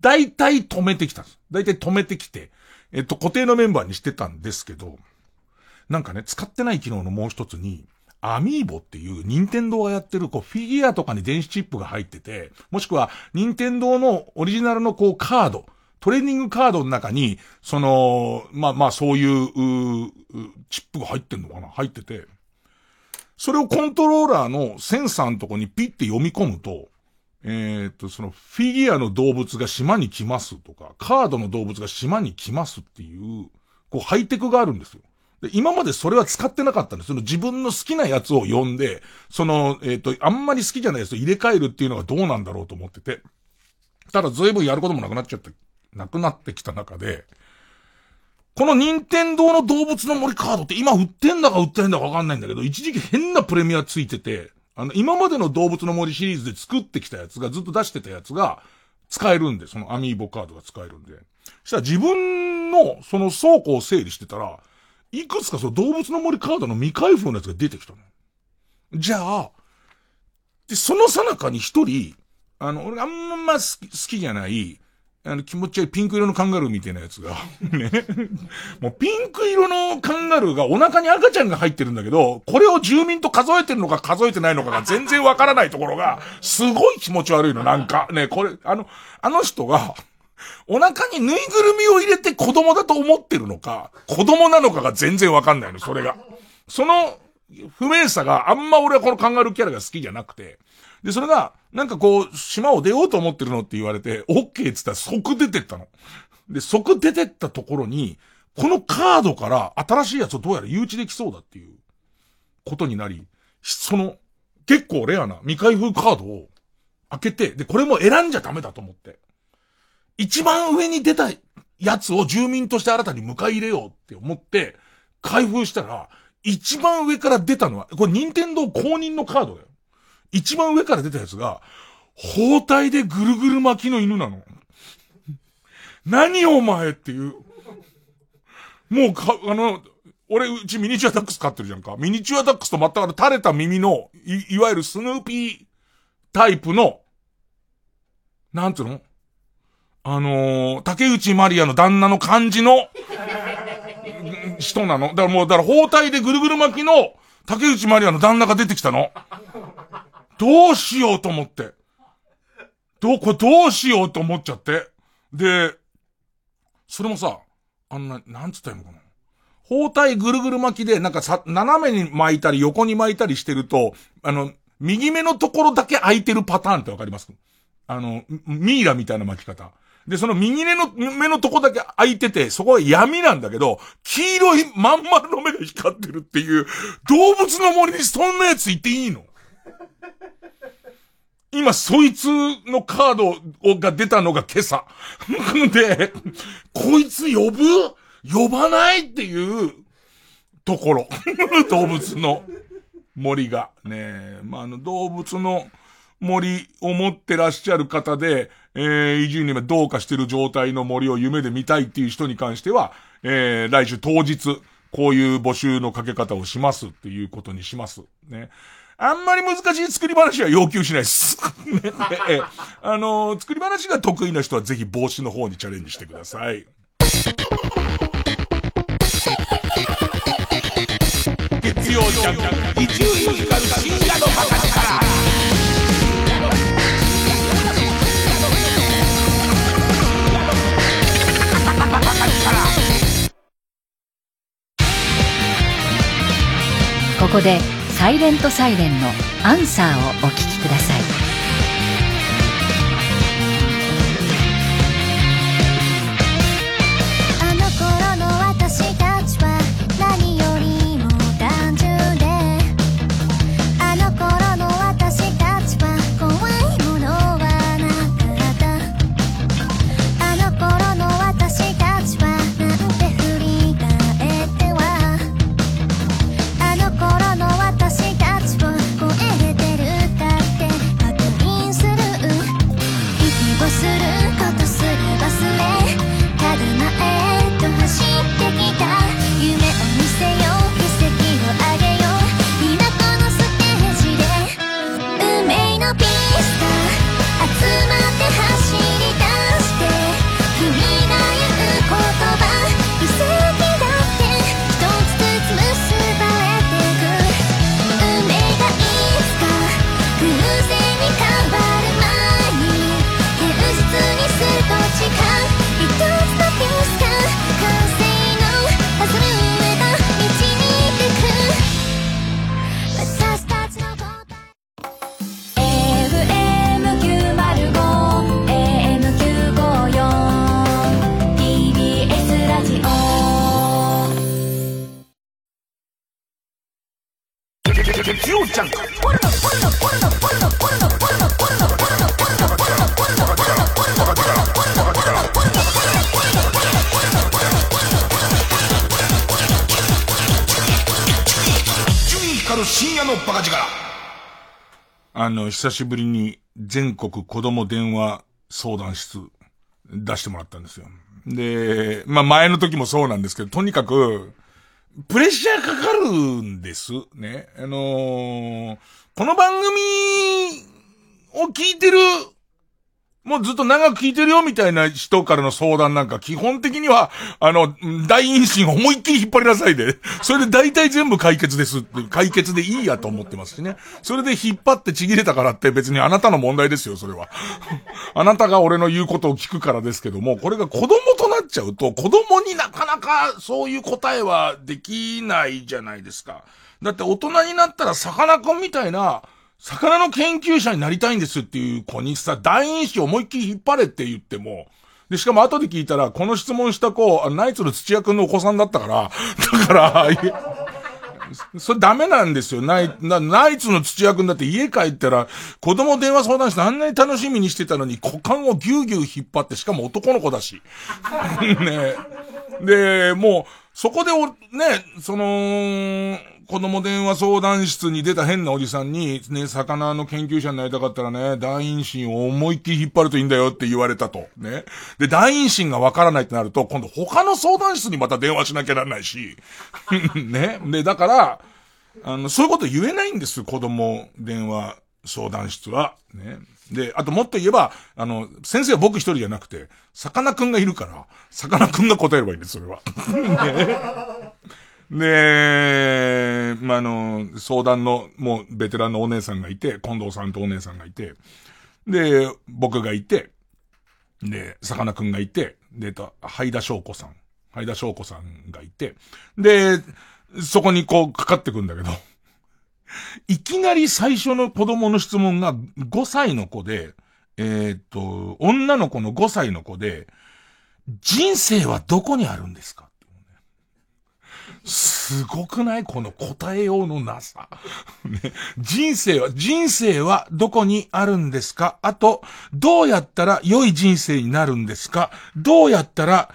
[SPEAKER 1] 大体止めてきたんです。大体止めてきて、えっと、固定のメンバーにしてたんですけど、なんかね、使ってない機能のもう一つに、アミーボっていう、任天堂がやってる、こう、フィギュアとかに電子チップが入ってて、もしくは、任天堂のオリジナルのこう、カード、トレーニングカードの中に、その、まあまあ、そういう、うチップが入ってんのかな入ってて、それをコントローラーのセンサーのとこにピッて読み込むと、えー、っと、その、フィギュアの動物が島に来ますとか、カードの動物が島に来ますっていう、こう、ハイテクがあるんですよ。で、今までそれは使ってなかったんです。その自分の好きなやつを呼んで、その、えっ、と、あんまり好きじゃないやつを入れ替えるっていうのがどうなんだろうと思ってて。ただ随分やることもなくなっちゃって、なくなってきた中で、この任天堂の動物の森カードって今売ってんだか売ってんだかわかんないんだけど、一時期変なプレミアついてて、あの、今までの動物の森シリーズで作ってきたやつが、ずっと出してたやつが、使えるんで、そのアミーボカードが使えるんで。したら自分の、その倉庫を整理してたら、いくつかその動物の森カードの未開封のやつが出てきたの。じゃあ、で、そのさなかに一人、あの、俺あんま好き、好きじゃない、あの、気持ち悪いピンク色のカンガルーみたいなやつが、*laughs* ね。もうピンク色のカンガルーがお腹に赤ちゃんが入ってるんだけど、これを住民と数えてるのか数えてないのかが全然わからないところが、すごい気持ち悪いの、なんか。ね、これ、あの、あの人が、お腹にぬいぐるみを入れて子供だと思ってるのか、子供なのかが全然わかんないの、それが。その、不明さがあんま俺はこのカンガルーキャラが好きじゃなくて。で、それが、なんかこう、島を出ようと思ってるのって言われて、オッケーって言ったら即出てったの。で、即出てったところに、このカードから新しいやつをどうやら誘致できそうだっていうことになり、その、結構レアな未開封カードを開けて、で、これも選んじゃダメだと思って。一番上に出たやつを住民として新たに迎え入れようって思って、開封したら、一番上から出たのは、これ任天堂公認のカードだよ。一番上から出たやつが、包帯でぐるぐる巻きの犬なの。何お前っていう。もうか、あの、俺、うちミニチュアダックス飼ってるじゃんか。ミニチュアダックスと全く垂れた耳の、い、いわゆるスヌーピータイプの、なんつうの？あのー、竹内まりやの旦那の感じの、人なの。だからもう、だから包帯でぐるぐる巻きの、竹内まりやの旦那が出てきたの。どうしようと思って。ど、これどうしようと思っちゃって。で、それもさ、あんな、なんつったらいいのかな。包帯ぐるぐる巻きで、なんかさ、斜めに巻いたり横に巻いたりしてると、あの、右目のところだけ空いてるパターンってわかります？あの、ミイラみたいな巻き方。で、その右目の、目のとこだけ開いてて、そこは闇なんだけど、黄色いまん丸の目が光ってるっていう、動物の森にそんなやついていいの？今、そいつのカードが出たのが今朝。*laughs* で、こいつ呼ぶ？呼ばないっていうところ。*laughs* 動物の森が。ねまあ、あの、動物の森を持ってらっしゃる方で、えー、移住にはどうかしてる状態の森を夢で見たいっていう人に関しては、えー、来週当日、こういう募集のかけ方をしますっていうことにします。ね。あんまり難しい作り話は要求しないです。ね、*laughs* あのー、作り話が得意な人はぜひ帽子の方にチャレンジしてください。月曜ジャンク、伊集院光深夜のバカ力。
[SPEAKER 11] ここでサイレントサイレンのアンサーをお聞きください。
[SPEAKER 1] ちゃん深夜のバカ力あの、久しぶりに全国子供電話相談室出してもらったんですよ。で、まあ前の時もそうなんですけど、とにかく、プレッシャーかかるんです。ね。あのー、この番組を聞いてるもうずっと長く聞いてるよみたいな人からの相談なんか基本的には、あの、大陰唇思いっきり引っ張りなさいで、それで大体全部解決ですって解決でいいやと思ってますしね。それで引っ張ってちぎれたからって別にあなたの問題ですよ、それは。あなたが俺の言うことを聞くからですけども、これが子供とっちゃうと、子供になかなかそういう答えはできないじゃないですか。だって大人になったら魚くんみたいな、魚の研究者になりたいんですっていう子にさ、大因子思いっきり引っ張れって言っても、で、しかも後で聞いたら、この質問した子、ナイツの土屋くんのお子さんだったから、だから、それダメなんですよ。ナイナイツの土屋くんだって家帰ったら、子供電話相談してあんなに楽しみにしてたのに、股間をぎゅうぎゅう引っ張って、しかも男の子だし。*laughs* ねで、もう、そこでお、ね、その、子供電話相談室に出た変なおじさんに、ね、魚の研究者になりたかったらね、大陰唇を思いっきり引っ張るといいんだよって言われたと。ね。で、大陰唇がわからないってなると、今度他の相談室にまた電話しなきゃならないし。*laughs* ね。で、だから、あの、そういうこと言えないんです子供電話相談室は。ね。で、あともっと言えば、あの、先生は僕一人じゃなくて、魚くんがいるから、魚くんが答えればいいんです、それは。*laughs* ねで、まあ、あの、相談の、もう、ベテランのお姉さんがいて、近藤さんとお姉さんがいて、で、僕がいて、で、さかなクンがいて、で、と、ハ田翔子さん、ハ田翔子さんがいて、で、そこにこう、かかってくんだけど、*laughs* いきなり最初の子供の質問が5歳の子で、えー、っと、女の子の5歳の子で、人生はどこにあるんですか？すごくない？この答えようのなさ。*laughs* ね、人生は、人生はどこにあるんですか？あと、どうやったら良い人生になるんですか？どうやったら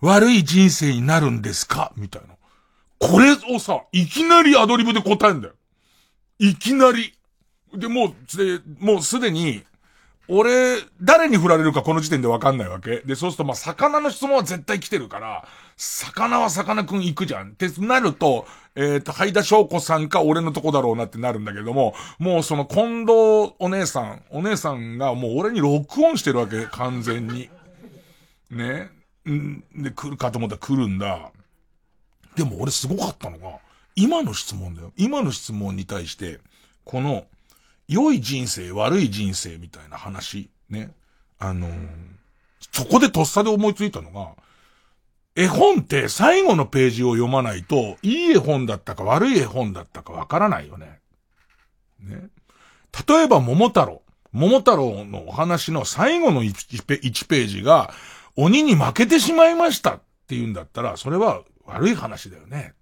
[SPEAKER 1] 悪い人生になるんですか？みたいな。これをさ、いきなりアドリブで答えんだよ。いきなり。で、もう、で、もうすでに、俺、誰に振られるかこの時点でわかんないわけ。で、そうすると、まあ、魚の質問は絶対来てるから、魚は魚くん行くじゃん。ってなると、えっ、ー、と、ハイダ翔子さんか俺のとこだろうなってなるんだけども、もうその近藤お姉さん、お姉さんがもう俺にロックオンしてるわけ、完全に。ね。んで、来るかと思ったら来るんだ。でも俺すごかったのが、今の質問だよ。今の質問に対して、この、良い人生、悪い人生みたいな話、ね。あのー、そこでとっさで思いついたのが、絵本って最後のページを読まないと、いい絵本だったか悪い絵本だったかわからないよね。ね。例えば桃太郎。桃太郎のお話の最後の 1, ペ1ページが、鬼に負けてしまいましたって言うんだったら、それは悪い話だよね。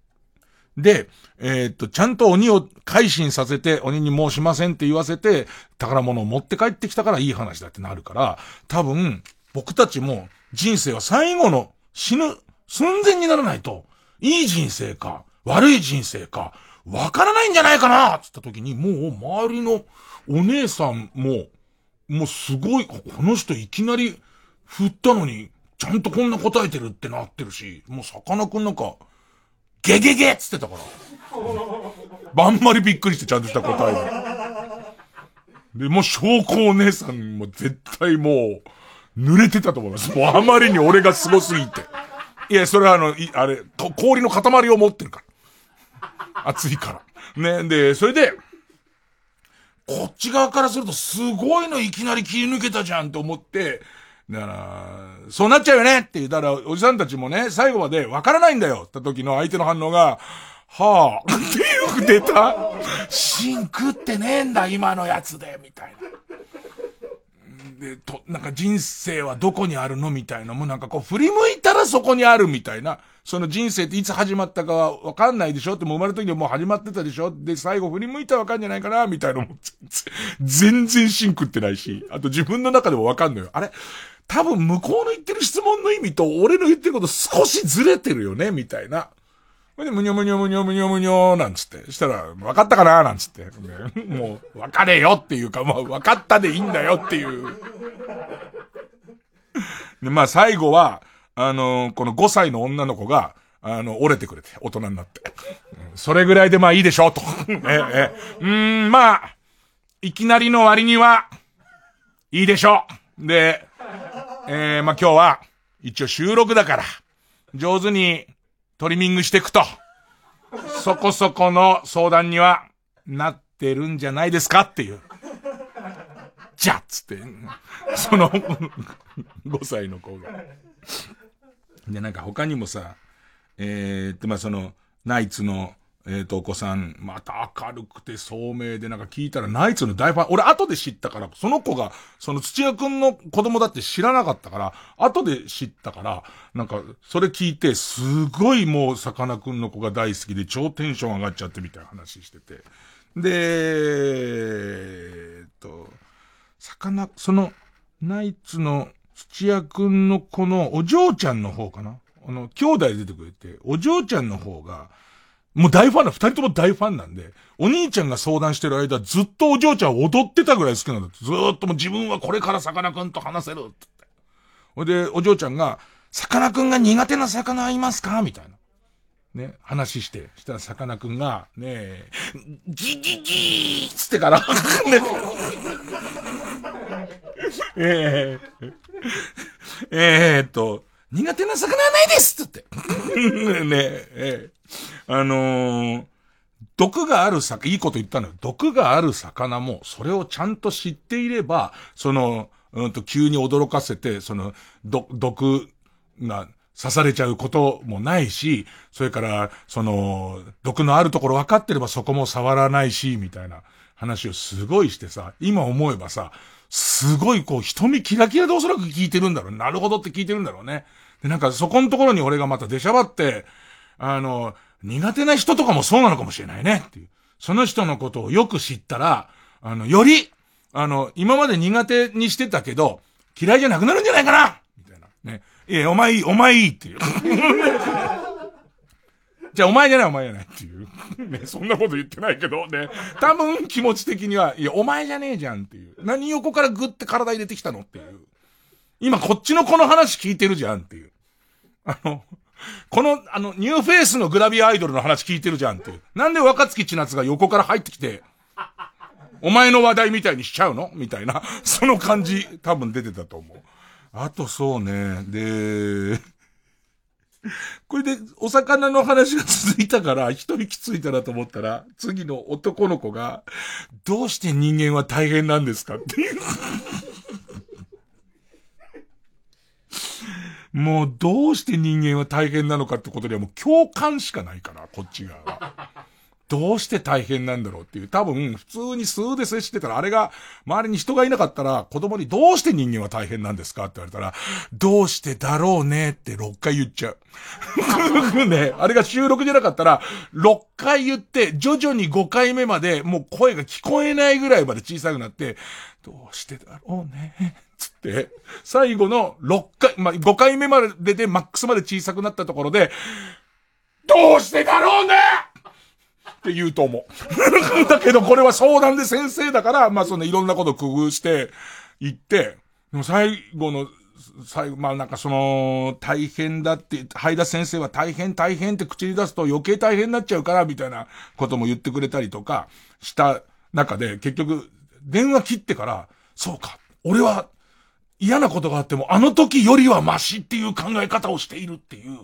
[SPEAKER 1] で、えー、っと、ちゃんと鬼を改心させて、鬼にもうしませんって言わせて、宝物を持って帰ってきたからいい話だってなるから、多分、僕たちも人生は最後の死ぬ寸前にならないと、いい人生か、悪い人生か、わからないんじゃないかなつった時に、もう周りのお姉さんも、もうすごい、この人いきなり振ったのに、ちゃんとこんな答えてるってなってるし、もうさかなクンなんか、ゲゲゲっつってたから。ばんまりびっくりしてちゃんとした答えで。で、もう証拠お姉さんも絶対もう、濡れてたと思います。もうあまりに俺が凄すぎて。いや、それはあの、いあれ、氷の塊を持ってるから。熱いから。ね、で、それで、こっち側からするとすごいのいきなり切り抜けたじゃんって思って、だから、そうなっちゃうよねって言ったら、おじさんたちもね、最後までわからないんだよ。って時の相手の反応が、はあ、ってよく出た。芯食ってねえんだ、今のやつで、みたいな。で、と、なんか人生はどこにあるの？みたいな、もうなんかこう振り向いたらそこにあるみたいな。その人生っていつ始まったかはわかんないでしょ？ってもう生まれた時にはもう始まってたでしょ？で、最後振り向いたらわかんじゃないかな？みたいなも全然シン食ってないし、あと自分の中でもわかんないよ。あれ？多分向こうの言ってる質問の意味と俺の言ってること少しずれてるよねみたいな。で、むにょむにょむにょむにょむにょなんつって。したら、分かったかななんつって。もう、分かれよっていうか、もう分かったでいいんだよっていう。で、まあ最後は、あのー、この5歳の女の子が、あの、折れてくれて、大人になって。それぐらいでまあいいでしょう、と。ええ、うん、まあ、いきなりの割には、いいでしょう。で、えー、まあ今日は、一応収録だから、上手にトリミングしていくと、そこそこの相談にはなってるんじゃないですかっていう。じゃっつって、その5歳の子が。で、なんか他にもさ、えー、ってまあその、ナイツの、えっ、ー、と、お子さん、また明るくて聡明で、なんか聞いたらナイツの大ファン、俺後で知ったから、その子が、その土屋くんの子供だって知らなかったから、後で知ったから、なんか、それ聞いて、すごいもう、さかなクンの子が大好きで、超テンション上がっちゃってみたいな話してて。で、え、っと、さかな、その、ナイツの土屋くんの子のお嬢ちゃんの方かな？あの、兄弟出てくれて、お嬢ちゃんの方が、もう大ファンだ。二人とも大ファンなんで、お兄ちゃんが相談してる間、ずっとお嬢ちゃん踊ってたぐらい好きなんだ。ずーっともう自分はこれからさかなクンと話せるって。ほいで、お嬢ちゃんが、さかなクンが苦手な魚いますかみたいな。ね、話して。したらさかなクンが、ねえ、ギギギーつってから、*laughs* ね、ええー、えー、っと、苦手な魚はないですって言って。*laughs* ねえ、あのー、毒がある魚、いいこと言ったのよ。毒がある魚も、それをちゃんと知っていれば、その、うんと、急に驚かせて、その、ど、毒が刺されちゃうこともないし、それから、その、毒のあるところ分かってればそこも触らないし、みたいな話をすごいしてさ、今思えばさ、すごいこう、瞳キラキラでおそらく聞いてるんだろう。なるほどって聞いてるんだろうね。で、なんかそこのところに俺がまた出しゃばって、あの、苦手な人とかもそうなのかもしれないねっていう。その人のことをよく知ったら、あの、より、あの、今まで苦手にしてたけど、嫌いじゃなくなるんじゃないかなみたいな。ね。いや、お前いい、お前いいっていう。*laughs* じゃあお前じゃないお前じゃないっていう。ね、そんなこと言ってないけど、ね。多分気持ち的には、いや、お前じゃねえじゃんっていう。何横からグッて体入れてきたのっていう。今こっちのこの話聞いてるじゃんっていう。あの、この、あの、ニューフェイスのグラビアアイドルの話聞いてるじゃんっていう。なんで若月千夏が横から入ってきて、お前の話題みたいにしちゃうのみたいな、*laughs* その感じ、多分出てたと思う。あとそうね、で、これで、お魚の話が *laughs* 続いたから、一息ついたなと思ったら、次の男の子が、どうして人間は大変なんですかっていう。もうどうして人間は大変なのかってことではもう共感しかないから、こっち側は。どうして大変なんだろうっていう。多分、普通に数で接してたら、あれが、周りに人がいなかったら、子供にどうして人間は大変なんですかって言われたら、どうしてだろうねって6回言っちゃう。*laughs* ね、あれが収録じゃなかったら、6回言って、徐々に5回目まで、もう声が聞こえないぐらいまで小さくなって、どうしてだろうね。って、最後の6回、まあ、5回目まででマックスまで小さくなったところで、どうしてだろうねって言うと思う。*laughs* だけどこれは相談で先生だから、まあそのいろんなこと工夫して言って、でも最後の、最後、まあなんかその、大変だって、ハイダ先生は大変大変って口に出すと余計大変になっちゃうから、みたいなことも言ってくれたりとかした中で、結局、電話切ってから、そうか、俺は嫌なことがあっても、あの時よりはマシっていう考え方をしているっていう。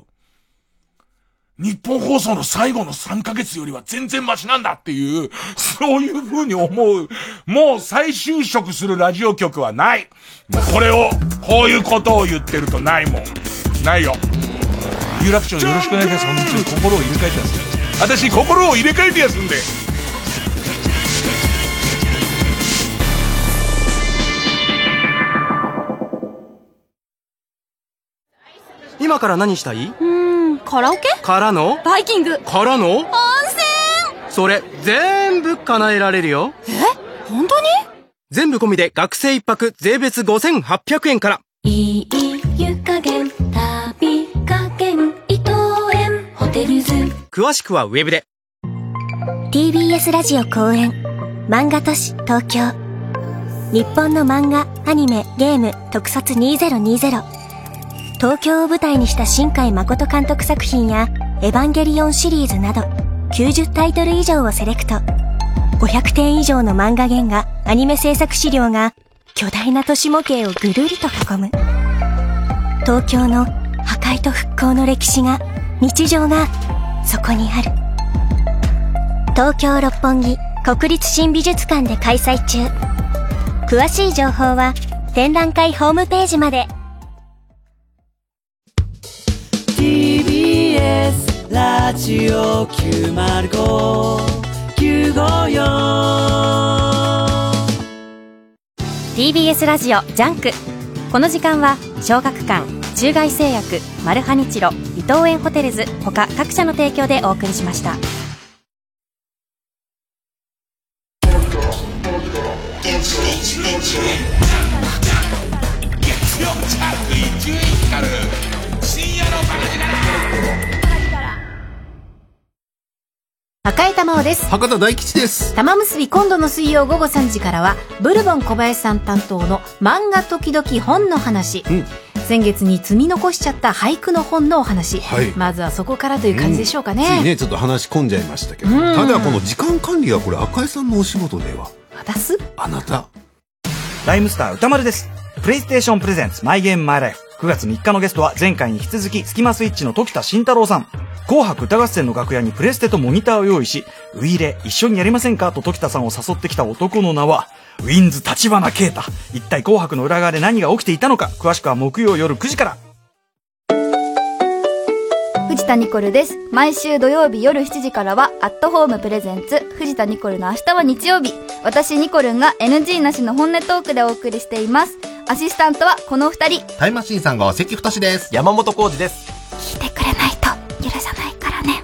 [SPEAKER 1] 日本放送の最後の3ヶ月よりは全然マシなんだっていう、そういう風に思う。もう再就職するラジオ局はない。もうこれを、こういうことを言ってるとないもん。ないよ。有楽町よろしくお願いします。本当に心を入れ替えてやす。私、心を入れ替えてやすんで。
[SPEAKER 13] 今から何したい？う
[SPEAKER 14] ーん、カラオケ？
[SPEAKER 13] からの？
[SPEAKER 14] バイキング。
[SPEAKER 13] からの？温
[SPEAKER 14] 泉。
[SPEAKER 13] それ、全部叶えられるよ。
[SPEAKER 14] え？本当に？
[SPEAKER 13] 全部込みで学生一泊税別5800円から。
[SPEAKER 15] いい湯加減、旅加減、伊藤園。ホテルズ。
[SPEAKER 13] 詳しくはウェブで。
[SPEAKER 16] TBS ラジオ公演。漫画都市東京。日本の漫画、アニメ、ゲーム、特撮2020東京を舞台にした新海誠監督作品やエヴァンゲリオンシリーズなど90タイトル以上をセレクト。500点以上の漫画原画、アニメ制作資料が巨大な都市模型をぐるりと囲む。東京の破壊と復興の歴史が日常がそこにある。東京六本木国立新美術館で開催中。詳しい情報は展覧会ホームページまで。
[SPEAKER 17] TBS ラジオ905954
[SPEAKER 4] TBS ラジオジャンク。この時間は小学館中外製薬マルハニチロ伊藤園ホテルズ他各社の提供でお送りしました。
[SPEAKER 1] 月曜チャーリー11光る深夜のバカ力
[SPEAKER 18] 赤江玉緒です
[SPEAKER 19] 博多大吉です。
[SPEAKER 18] 玉結び今度の水曜午後3時からはブルボン小林さん担当の漫画時々本の話、先月に積み残しちゃった俳句の本のお話、
[SPEAKER 19] はい。
[SPEAKER 18] まずはそこからという感じでしょうかね、
[SPEAKER 19] ついねちょっと話し込んじゃいましたけど、
[SPEAKER 18] うん。
[SPEAKER 19] ただこの時間管理はこれ赤井さんのお仕事では。
[SPEAKER 18] 私？
[SPEAKER 19] あなた。
[SPEAKER 20] ライムスター歌丸です。プレイステーションプレゼンツマイゲームマイライフ。9月3日のゲストは前回に引き続きスキマスイッチの時田慎太郎さん。紅白歌合戦の楽屋にプレステとモニターを用意し、ウィーレ一緒にやりませんか？と時田さんを誘ってきた男の名は、ウィンズ立花啓太。一体紅白の裏側で何が起きていたのか、詳しくは木曜夜9時から。
[SPEAKER 21] 藤田ニコルです。毎週土曜日夜7時からは、アットホームプレゼンツ、藤田ニコルの明日は日曜日。私ニコルンが NG なしの本音トークでお送りしています。アシスタントはこの二人。
[SPEAKER 19] タイムマシーンさんが関太志です。
[SPEAKER 13] 山本浩二です。
[SPEAKER 21] 聞いてくれないと許さないからね。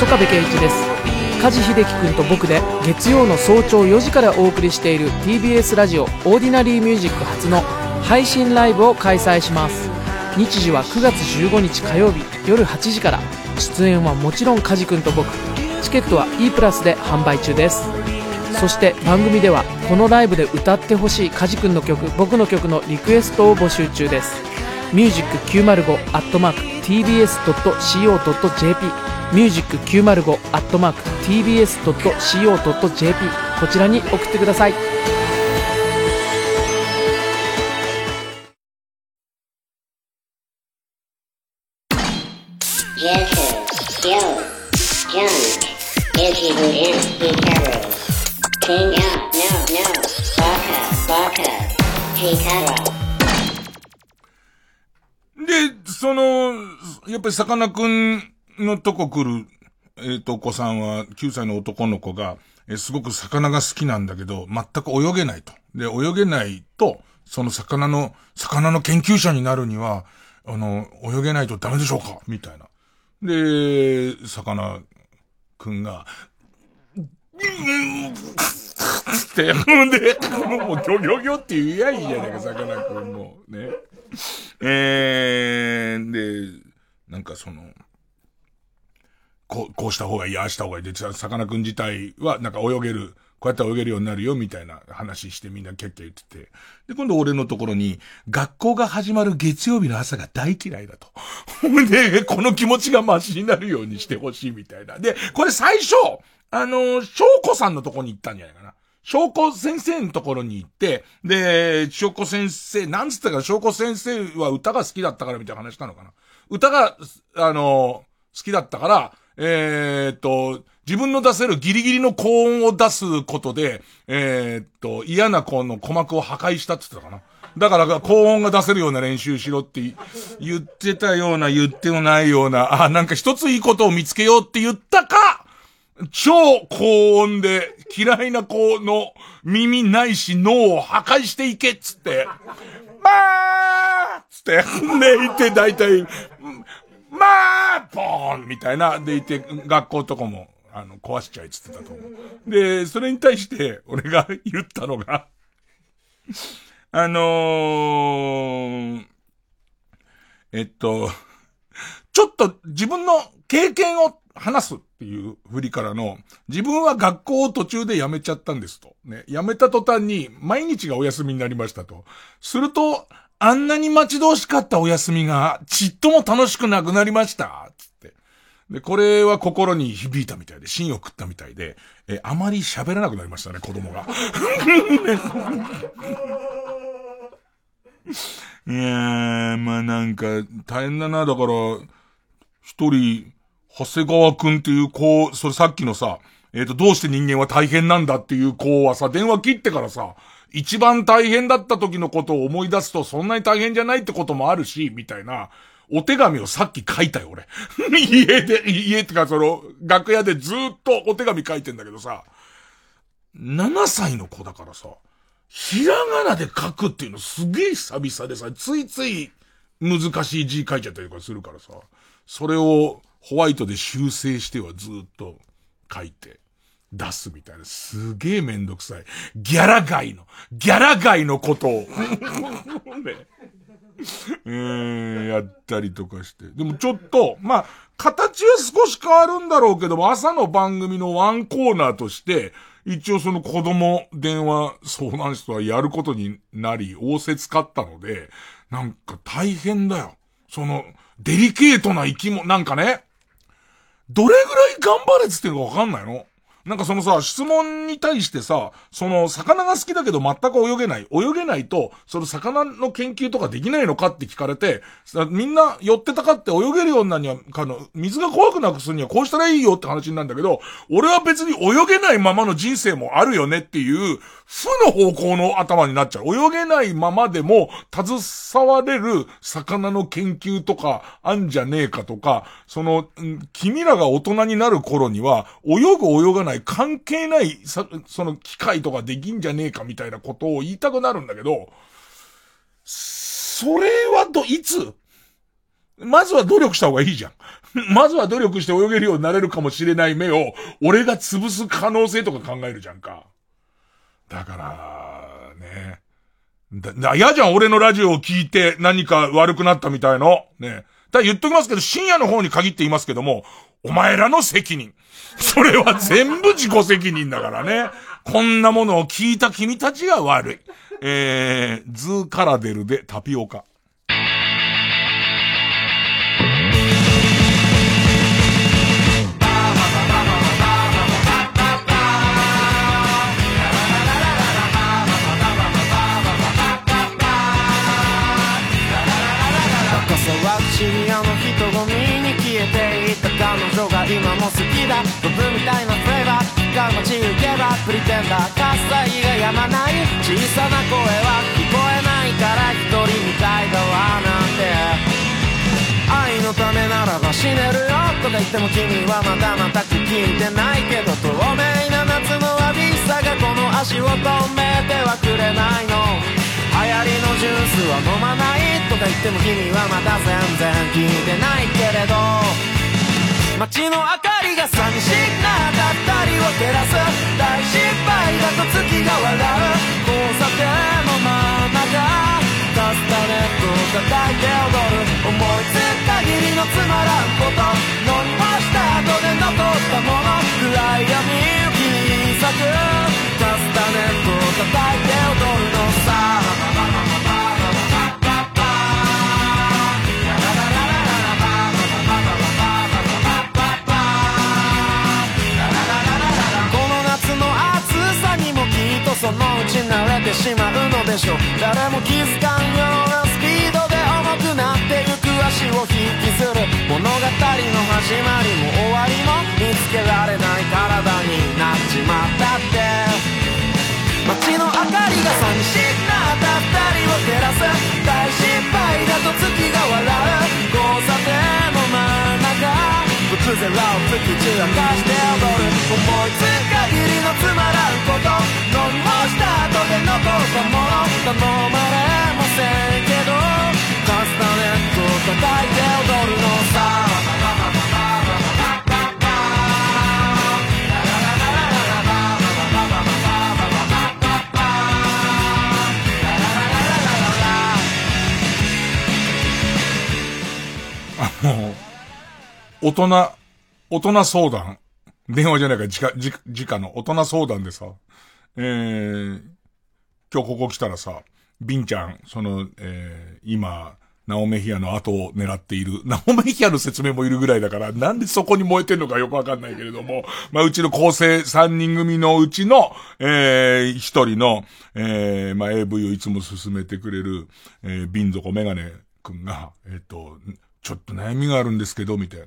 [SPEAKER 22] 曽我部圭一です。梶秀樹君と僕で月曜の早朝4時からお送りしている TBS ラジオ「オーディナリーミュージック」初の配信ライブを開催します。日時は9月15日火曜日夜8時から。出演はもちろん梶君と僕。チケットは E プラスで販売中ですそして番組ではこのライブで歌ってほしい梶君の曲僕の曲のリクエストを募集中です。ミュージック905アットマーク TBS.CO.JP ミュージック905アットマーク TBS.CO.JP こちらに送ってください。
[SPEAKER 1] その、やっぱりさかなクンのとこ来る、えっ、と、お子さんは、9歳の男の子が、えーすごく魚が好きなんだけど、全く泳げないと。で、泳げないと、その魚の、魚の研究者になるには、あの、泳げないとダメでしょうか？みたいな。で、さかなクンが、って、ほんで、もう、ギョギョギョって言えやいいじゃないか、さかなクンも。ね。えー、で、なんかその、こう、こうした方がいい、ああした方がいい。で、ささかなクン自体は、なんか泳げる、こうやって泳げるようになるよ、みたいな話してみんなキャッキャ言ってて。で、今度俺のところに、学校が始まる月曜日の朝が大嫌いだと。ほんで、この気持ちがマシになるようにしてほしいみたいな。で、これ最初、あの、翔子さんのとこに行ったんじゃないかな。翔子先生のところに行って、で、翔子先生、なんつったか、翔子先生は歌が好きだったからみたいな話したのかな。歌が、あの、好きだったから、えーっと、自分の出せるギリギリの高音を出すことで、えーっと、嫌な子の鼓膜を破壊したって言ってたかな。だから、高音が出せるような練習しろって言ってたような、言ってもないような、あ、なんか一ついいことを見つけようって言ったか、超高音で嫌いな子の耳ないし脳を破壊していけっつって、まあつって、でいて大体、まあボーンみたいな、でいて、学校とかも、あの、壊しちゃいっつってたと思う。で、それに対して、俺が言ったのが、あのー、えっと、ちょっと自分の経験を話す。ていう振りからの、自分は学校を途中で辞めちゃったんですと。ね。辞めた途端に、毎日がお休みになりましたと。すると、あんなに待ち遠しかったお休みが、ちっとも楽しくなくなりました。つって。で、これは心に響いたみたいで、芯を食ったみたいで、え、あまり喋らなくなりましたね、子供が。*laughs* いやー、まあなんか、大変だな。だから、一人、長谷川くんっていう子、それさっきのさ、えっ、ー、と、どうして人間は大変なんだっていう子はさ、電話切ってからさ、一番大変だった時のことを思い出すと、そんなに大変じゃないってこともあるし、みたいな、お手紙をさっき書いたよ、俺。*laughs* 家で、家ってか、その、楽屋でずっとお手紙書いてんだけどさ、7歳の子だからさ、ひらがなで書くっていうのすげえ久々でさ、ついつい難しい字書いちゃったりとかするからさ、それをホワイトで修正してはずっと書いて出すみたいな、すげえめんどくさい。ギャラ街の、ギャラ街のことをね、えー、やったりとかして。でもちょっと、まあ、形は少し変わるんだろうけども、朝の番組のワンコーナーとして、一応その子供電話相談室はやることになり、仰せつかったので、なんか大変だよ。その、デリケートな生き物、なんかね、どれぐらい頑張れっつってるかわかんないの？なんかそのさ、質問に対してさ、その、魚が好きだけど全く泳げない。泳げないと、その魚の研究とかできないのかって聞かれて、みんな寄ってたかって泳げるようになるには、あの、水が怖くなくするにはこうしたらいいよって話になるんだけど、俺は別に泳げないままの人生もあるよねっていう、負の方向の頭になっちゃう。泳げないままでも、携われる魚の研究とか、あんじゃねえかとか、その、君らが大人になる頃には、泳ぐ泳がない、関係ない、その機械とかできんじゃねえかみたいなことを言いたくなるんだけど、それはど、いつ？まずは努力した方がいいじゃん。まずは努力して泳げるようになれるかもしれない目を、俺が潰す可能性とか考えるじゃんか。だから、ね。だ、嫌じゃん、俺のラジオを聞いて何か悪くなったみたいの。ね。だ言っときますけど、深夜の方に限って言いますけども、お前らの責任。それは全部自己責任だからね。こんなものを聞いた君たちが悪い。えー、ズーカラデルでタピオカ。
[SPEAKER 23] 今も好きだ。飛ぶみたいなフレーバーが街行けばプリテンダー喝采がやまない小さな声は聞こえないから一人みたいだわなんて。愛のためならば死ねるよとか言っても君はまだ全く聞いてないけど透明な夏の寂しさがこの足を止めてはくれないの。流行りのジュースは飲まないとか言っても君はまだ全然聞いてないけれど。街の明かりが寂しくなった二人を照らす大失敗だと月が笑う交差点の真ん中カスタネットを叩いて踊る。思いつく限りのつまらんこと飲みました後で残ったもの。暗闇を切り裂く。カスタネットを叩いて踊るのさ。そのうち慣れてしまうのでしょう。誰も気づかんようなスピードで重くなってゆく足を引きずる。物語の始まりも終わりも見つけられない体になっちまったって。街の明かりが寂しくなった二人を照らす大失敗だと月が笑う。交差点の真ん中。突然ラを突き散らかして踊る。思いつく限りのつまらんこと飲み干した後で残ったもの頼まれませんけどカスタネットを叩いて踊るのさ
[SPEAKER 1] もう大人、大人相談。電話じゃないから、じか、じ、直の大人相談でさ、えー、今日ここ来たらさ、ビンちゃん、その、えー、今、ナオメヒアの後を狙っている。ナオメヒアの説明もいるぐらいだから、なんでそこに燃えてんのかよくわかんないけれども、まあ、うちの構成3人組のうちの、えー、一人の、えー、まあ、AV をいつも進めてくれる、えー、ビンゾコメガネくんが、えっ、ー、と、ちょっと悩みがあるんですけど、みたいな。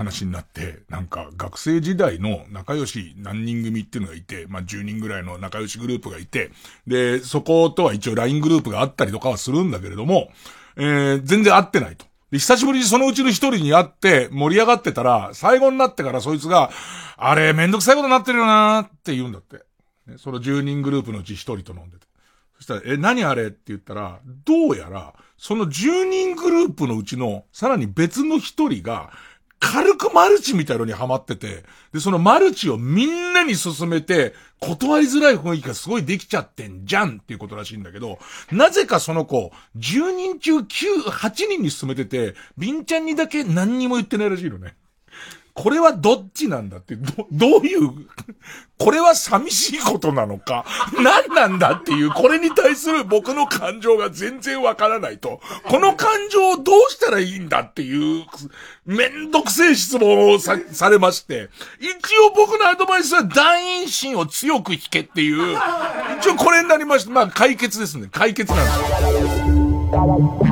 [SPEAKER 1] 話になって、なんか学生時代の仲良し何人組っていうのがいて、まあ10人ぐらいの仲良しグループがいて、で、そことは一応 LINE グループがあったりとかはするんだけれども、えー、全然会ってないと。で、久しぶりにそのうちの一人に会って盛り上がってたら、最後になってからそいつが、あれ、めんどくさいことになってるよなーって言うんだって。その10人グループのうち一人と飲んでて。そしたら、え、何あれ？って言ったら、どうやら、その10人グループのうちの、さらに別の一人が、軽くマルチみたいのにハマってて、で、そのマルチをみんなに進めて、断りづらい雰囲気がすごいできちゃってんじゃんっていうことらしいんだけど、なぜかその子、10人中9、8人に進めてて、ビンちゃんにだけ何にも言ってないらしいのね。これはどっちなんだって、ど、どういう、これは寂しいことなのか、何なんだっていう、これに対する僕の感情が全然わからないと、この感情をどうしたらいいんだっていう、めんどくせえ質問をさ、されまして、一応僕のアドバイスは団員心を強く引けっていう、一応これになりました。まあ解決ですね。解決なんです
[SPEAKER 4] ジ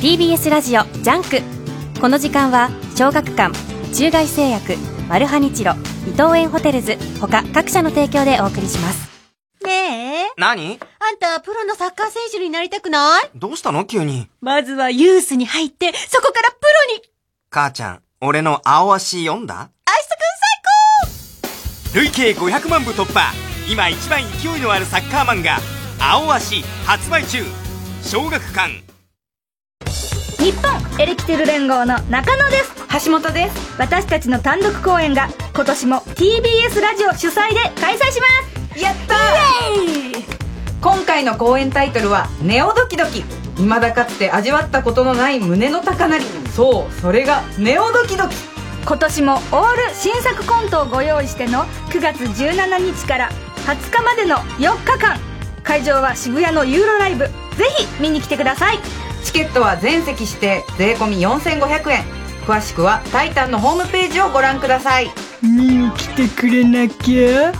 [SPEAKER 4] TBS ラジオジャンク。この時間は小学館中外製薬マルハニチロ伊藤園ホテルズ他各社の提供でお送りします。
[SPEAKER 24] ねえ？
[SPEAKER 25] 何？
[SPEAKER 24] あんたプロのサッカー選手になりたくない？
[SPEAKER 25] どうしたの？急に。
[SPEAKER 24] まずはユースに入ってそこからプロに。
[SPEAKER 25] 母ちゃん俺の青足読んだ？
[SPEAKER 24] アイ
[SPEAKER 25] スくん最高！累計500万部突破。今一番勢いのあるサッカー漫画青足発売中。小学館
[SPEAKER 26] 日本エレキテル連合の中野です。
[SPEAKER 27] 橋本です。
[SPEAKER 26] 私たちの単独公演が今年も TBS ラジオ主催で開催します。
[SPEAKER 27] やったー！今回の公演タイトルは「ネオドキドキ」未だかつて味わったことのない胸の高鳴り。そうそれがネオドキドキ。
[SPEAKER 26] 今年もオール新作コントをご用意しての9月17日から20日までの4日間。会場は渋谷のユーロライブ。ぜひ見に来てください
[SPEAKER 27] チケットは全席指定税込4500円。詳しくは「タイタン」のホームページをご覧ください。
[SPEAKER 17] 見に来てくれなきゃ。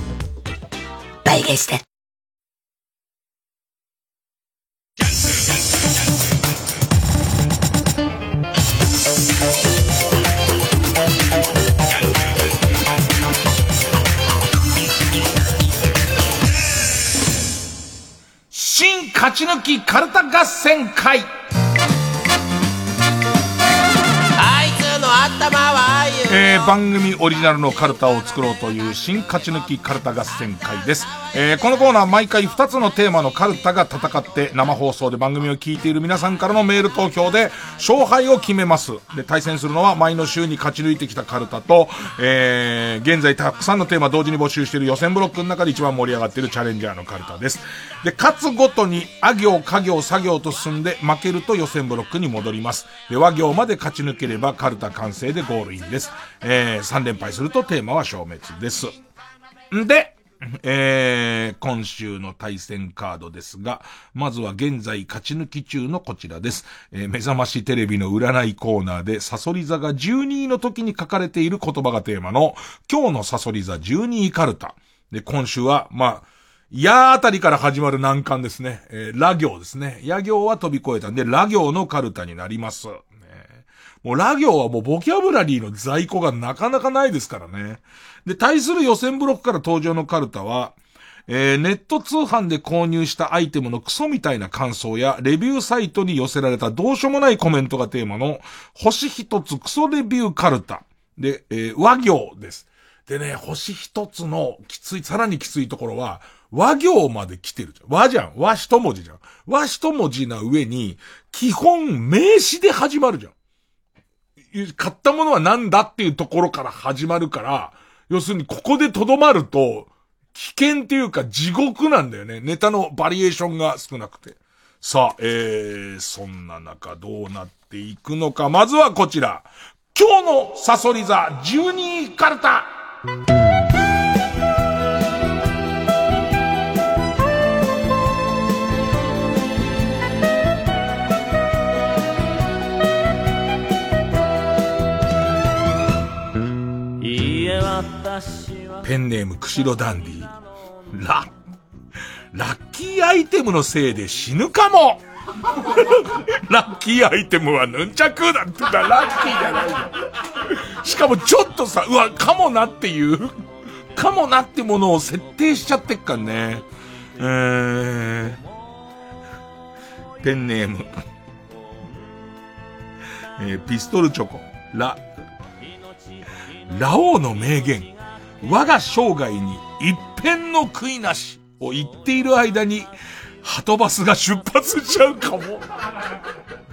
[SPEAKER 27] 倍返して
[SPEAKER 1] 新勝ち抜きカルタ合戦会えー、番組オリジナルのカルタを作ろうという新勝ち抜きカルタ合戦会です。えー、このコーナー毎回2つのテーマのカルタが戦って生放送で番組を聞いている皆さんからのメール投票で勝敗を決めます。で、対戦するのは前の週に勝ち抜いてきたカルタと、えー、現在たくさんのテーマ同時に募集している予選ブロックの中で一番盛り上がっているチャレンジャーのカルタです。で、勝つごとに、あ行、家行、作業と進んで負けると予選ブロックに戻ります。で、和行まで勝ち抜ければカルタ完成でゴールインです。えー、3連敗するとテーマは消滅です。んで、えー、今週の対戦カードですが、まずは現在勝ち抜き中のこちらです。えー、目覚ましテレビの占いコーナーで、サソリ座が12位の時に書かれている言葉がテーマの、今日のサソリ座12位カルタ。で、今週は、まあ、やあたりから始まる難関ですね。えー、ラ行ですね。や行は飛び越えたんで、ラ行のカルタになります。もうラ行はもうボキャブラリーの在庫がなかなかないですからね。で、対する予選ブロックから登場のカルタは、えー、ネット通販で購入したアイテムのクソみたいな感想や、レビューサイトに寄せられたどうしようもないコメントがテーマの、星一つクソレビューカルタ。で、えー、和行です。でね、星一つのきつい、さらにきついところは、和行まで来てるじゃん。和じゃん。和一文字じゃん。和一文字な上に、基本名詞で始まるじゃん。買ったものは何だっていうところから始まるから、要するにここで留まると、危険っていうか地獄なんだよね。ネタのバリエーションが少なくて。さあ、えー、そんな中どうなっていくのか。まずはこちら。今日のサソリ座12カルタ。ペンネーム釧路ダンディ。ラ、ラッキーアイテムのせいで死ぬかも *laughs* ラッキーアイテムはヌンチャクだってだ、ラッキーじゃないしかもちょっとさ、うわ、かもなっていう、かもなってものを設定しちゃってっかんね。えー、ペンネーム。えー、ピストルチョコ。ラ、ラオウの名言。我が生涯に一片の悔いなしを言っている間に、ハトバスが出発しちゃうかも。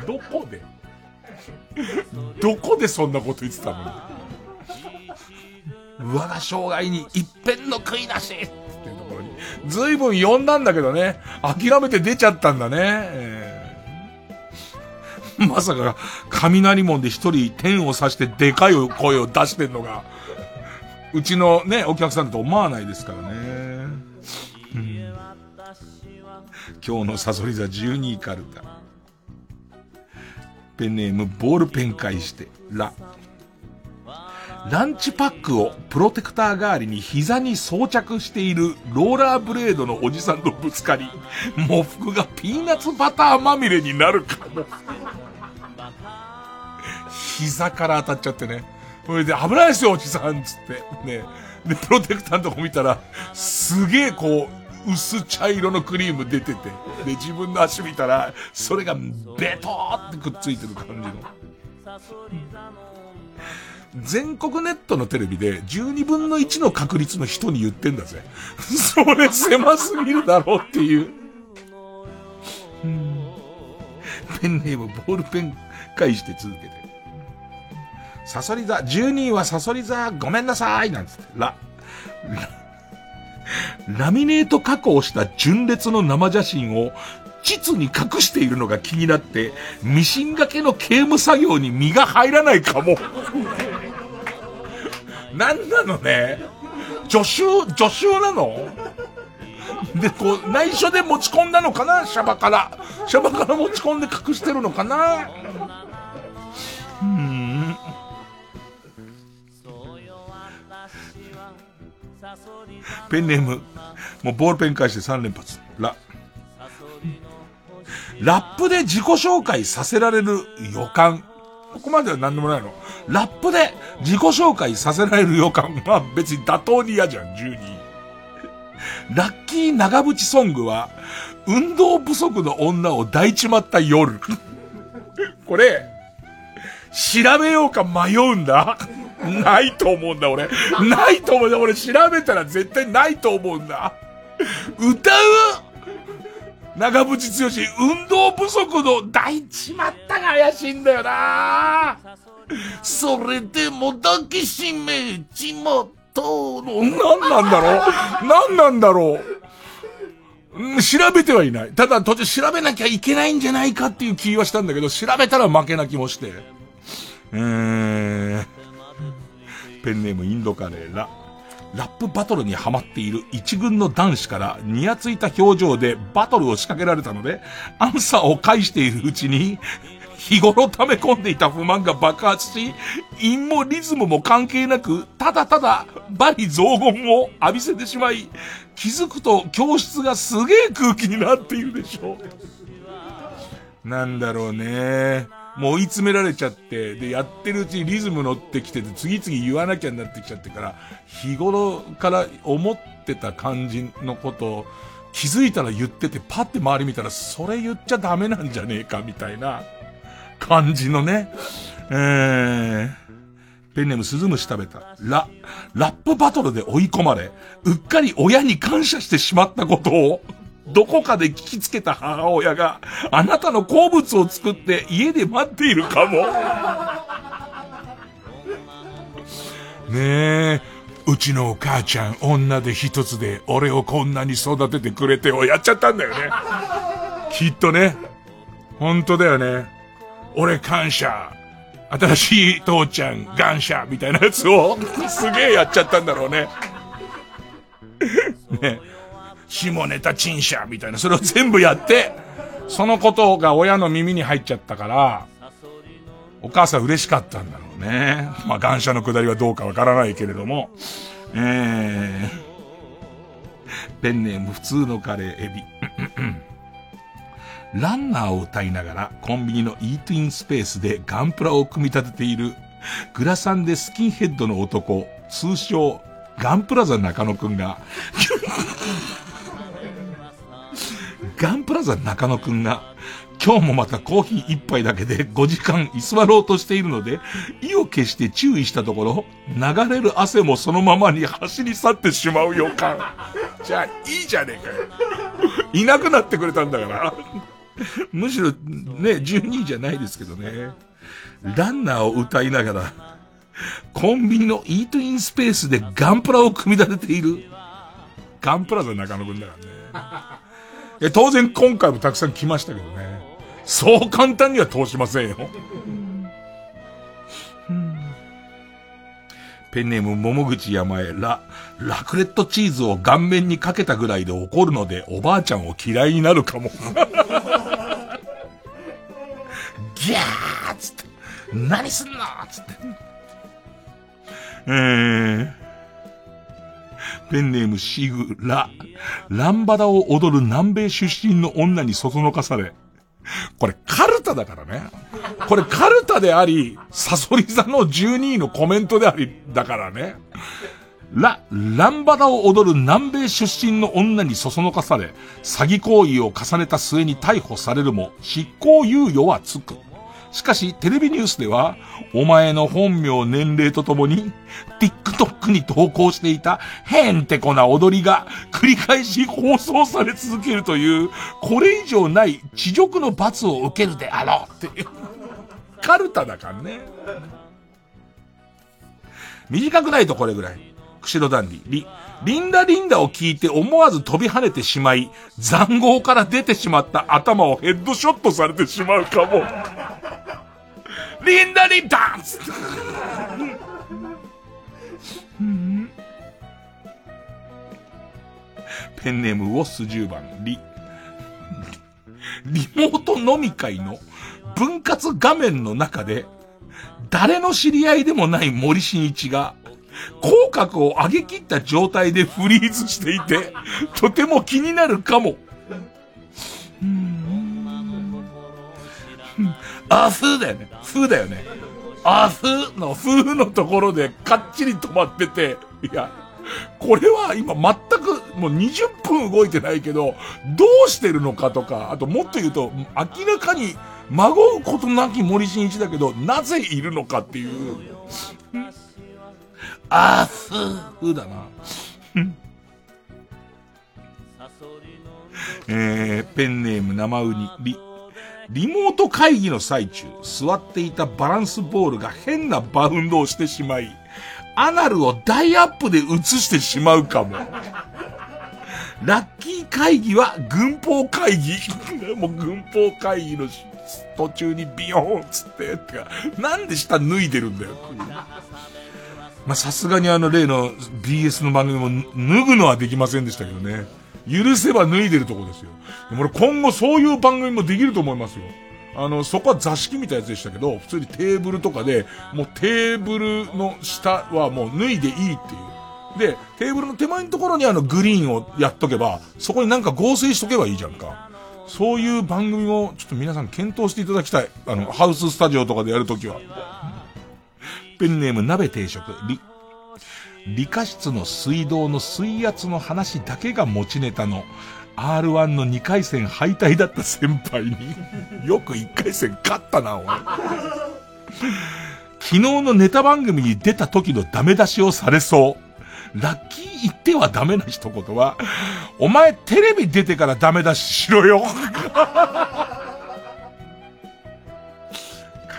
[SPEAKER 1] どこで？どこでそんなこと言ってたの？我が生涯に一片の悔いなしっていうところに。ずいぶん呼んだんだけどね。諦めて出ちゃったんだね。まさか、雷門で一人天を刺してでかい声を出してんのが、うちのね、お客さんと思わないですからね。今日のサソリ座12位カルタ。ペンネームボールペン返して、ラ。ランチパックをプロテクター代わりに膝に装着しているローラーブレードのおじさんとぶつかり、喪服がピーナッツバターまみれになるかも。膝から当たっちゃってね。それで危ないですよ、おじさんつって。ね。で、プロテクターのとこ見たら、すげえこう、薄茶色のクリーム出てて。で、自分の足見たら、それがベトーってくっついてる感じの。全国ネットのテレビで12分の1の確率の人に言ってんだぜ。それ狭すぎるだろうっていう。ペンネームボールペン返して続けて。サソリ座、12位はサソリ座、ごめんなさいなんつって、ラ、ラミネート加工した純烈の生写真を、膣に隠しているのが気になって、ミシン掛けの刑務作業に身が入らないかも。なんなのね？助手、助手なの？で、こう、内緒で持ち込んだのかな？シャバから。シャバから持ち込んで隠してるのかな？うん。ペンネーム、もうボールペン返して3連発。ラ。ラップで自己紹介させられる予感。ここまでは何でもないの。ラップで自己紹介させられる予感。まあ別に妥当に嫌じゃん、12。ラッキー長渕ソングは、運動不足の女を抱いちまった夜。これ、調べようか迷うんだ。ないと思うんだ、俺。ないと思うんだ、俺調べたら絶対ないと思うんだ。歌う？長渕剛、運動不足の抱いちまったが怪しいんだよなそれでも抱きしめちまったの、何なんだろう？何なんだろう？調べてはいない。ただ途中調べなきゃいけないんじゃないかっていう気はしたんだけど、調べたら負けな気もして。うーん。ペンネームインドカレーラ。ラップバトルにハマっている一軍の男子からニヤついた表情でバトルを仕掛けられたので、アンサーを返しているうちに、日頃溜め込んでいた不満が爆発し、韻もリズムも関係なく、ただただ、バリ雑言を浴びせてしまい、気づくと教室がすげえ空気になっているでしょう。なんだろうね。もう追い詰められちゃって、で、やってるうちにリズム乗ってきてて、次々言わなきゃになってきちゃってから、日頃から思ってた感じのことを、気づいたら言ってて、パって周り見たら、それ言っちゃダメなんじゃねえか、みたいな感じのね。えー、ペンネームスズムシ食べた。ラ、ラップバトルで追い込まれ、うっかり親に感謝してしまったことを、どこかで聞きつけた母親が、あなたの好物を作って家で待っているかも。ねえ、うちのお母ちゃん女で一つで俺をこんなに育ててくれてをやっちゃったんだよね。きっとね。本当だよね。俺感謝。新しい父ちゃん感謝みたいなやつをすげえやっちゃったんだろうね。ね。下ネタ陳謝みたいな、それを全部やって、そのことが親の耳に入っちゃったから、お母さん嬉しかったんだろうね。まあ、感謝のくだりはどうかわからないけれども、えー、ペンネーム普通のカレーエビ。*clears throat* ランナーを歌いながらコンビニのイートインスペースでガンプラを組み立てているグラサンでスキンヘッドの男、通称ガンプラザ中野くんが *laughs* ガンプラザ中野くんが、今日もまたコーヒー一杯だけで5時間居座ろうとしているので、意を決して注意したところ、流れる汗もそのままに走り去ってしまう予感。じゃあ、いいじゃねえかよ。いなくなってくれたんだから。むしろ、ね、12位じゃないですけどね。ランナーを歌いながら、コンビニのイートインスペースでガンプラを組み立てている。ガンプラザ中野くんだからね。え、当然今回もたくさん来ましたけどね。そう簡単には通しませんよ。ペンネーム桃口山へラ、ラクレットチーズを顔面にかけたぐらいで怒るのでおばあちゃんを嫌いになるかも。*laughs* ギャーつって、何すんのつって。えー、ペンネームシグラ。ランバダを踊る南米出身の女にそそのかされ。これカルタだからね。これカルタであり、サソリ座の12位のコメントであり、だからね。ラ、ランバダを踊る南米出身の女にそそのかされ、詐欺行為を重ねた末に逮捕されるも、執行猶予はつく。しかし、テレビニュースでは、お前の本名、年齢とともに、TikTok に投稿していた、へんてこな踊りが、繰り返し放送され続けるという、これ以上ない地獄の罰を受けるであろうっていう。カルタだからね。短くないとこれぐらい。釧路ダンディ、リ、リンダリンダを聞いて思わず飛び跳ねてしまい、残壕から出てしまった頭をヘッドショットされてしまうかも。リンダリンダンスペンネームウォッス10番、リ、リモート飲み会の分割画面の中で、誰の知り合いでもない森進一が、口角を上げ切った状態でフリーズしていて、とても気になるかも。あ、ふだよね。ふだよね。あ、ふの、ふのところでかっちり止まってて、いや、これは今全くもう20分動いてないけど、どうしてるのかとか、あともっと言うと、明らかに孫うことなき森進一だけど、なぜいるのかっていう。あふ、ふだな。*laughs* えー、ペンネーム生ウニ、リ、リモート会議の最中、座っていたバランスボールが変なバウンドをしてしまい、アナルをダイアップで映してしまうかも。*laughs* ラッキー会議は軍法会議。*laughs* もう軍法会議の途中にビヨーンつって、ってかなんで下脱いでるんだよ。ま、さすがにあの例の BS の番組も脱ぐのはできませんでしたけどね。許せば脱いでるとこですよ。でも俺今後そういう番組もできると思いますよ。あの、そこは座敷みたいなやつでしたけど、普通にテーブルとかで、もうテーブルの下はもう脱いでいいっていう。で、テーブルの手前のところにあのグリーンをやっとけば、そこになんか合成しとけばいいじゃんか。そういう番組もちょっと皆さん検討していただきたい。あの、ハウススタジオとかでやるときは。ペンネーム鍋定食、リ、理科室の水道の水圧の話だけが持ちネタの R1 の2回戦敗退だった先輩に *laughs* よく1回戦勝ったな、お前。昨日のネタ番組に出た時のダメ出しをされそう。ラッキー言ってはダメな一言は、お前テレビ出てからダメ出ししろよ。*laughs*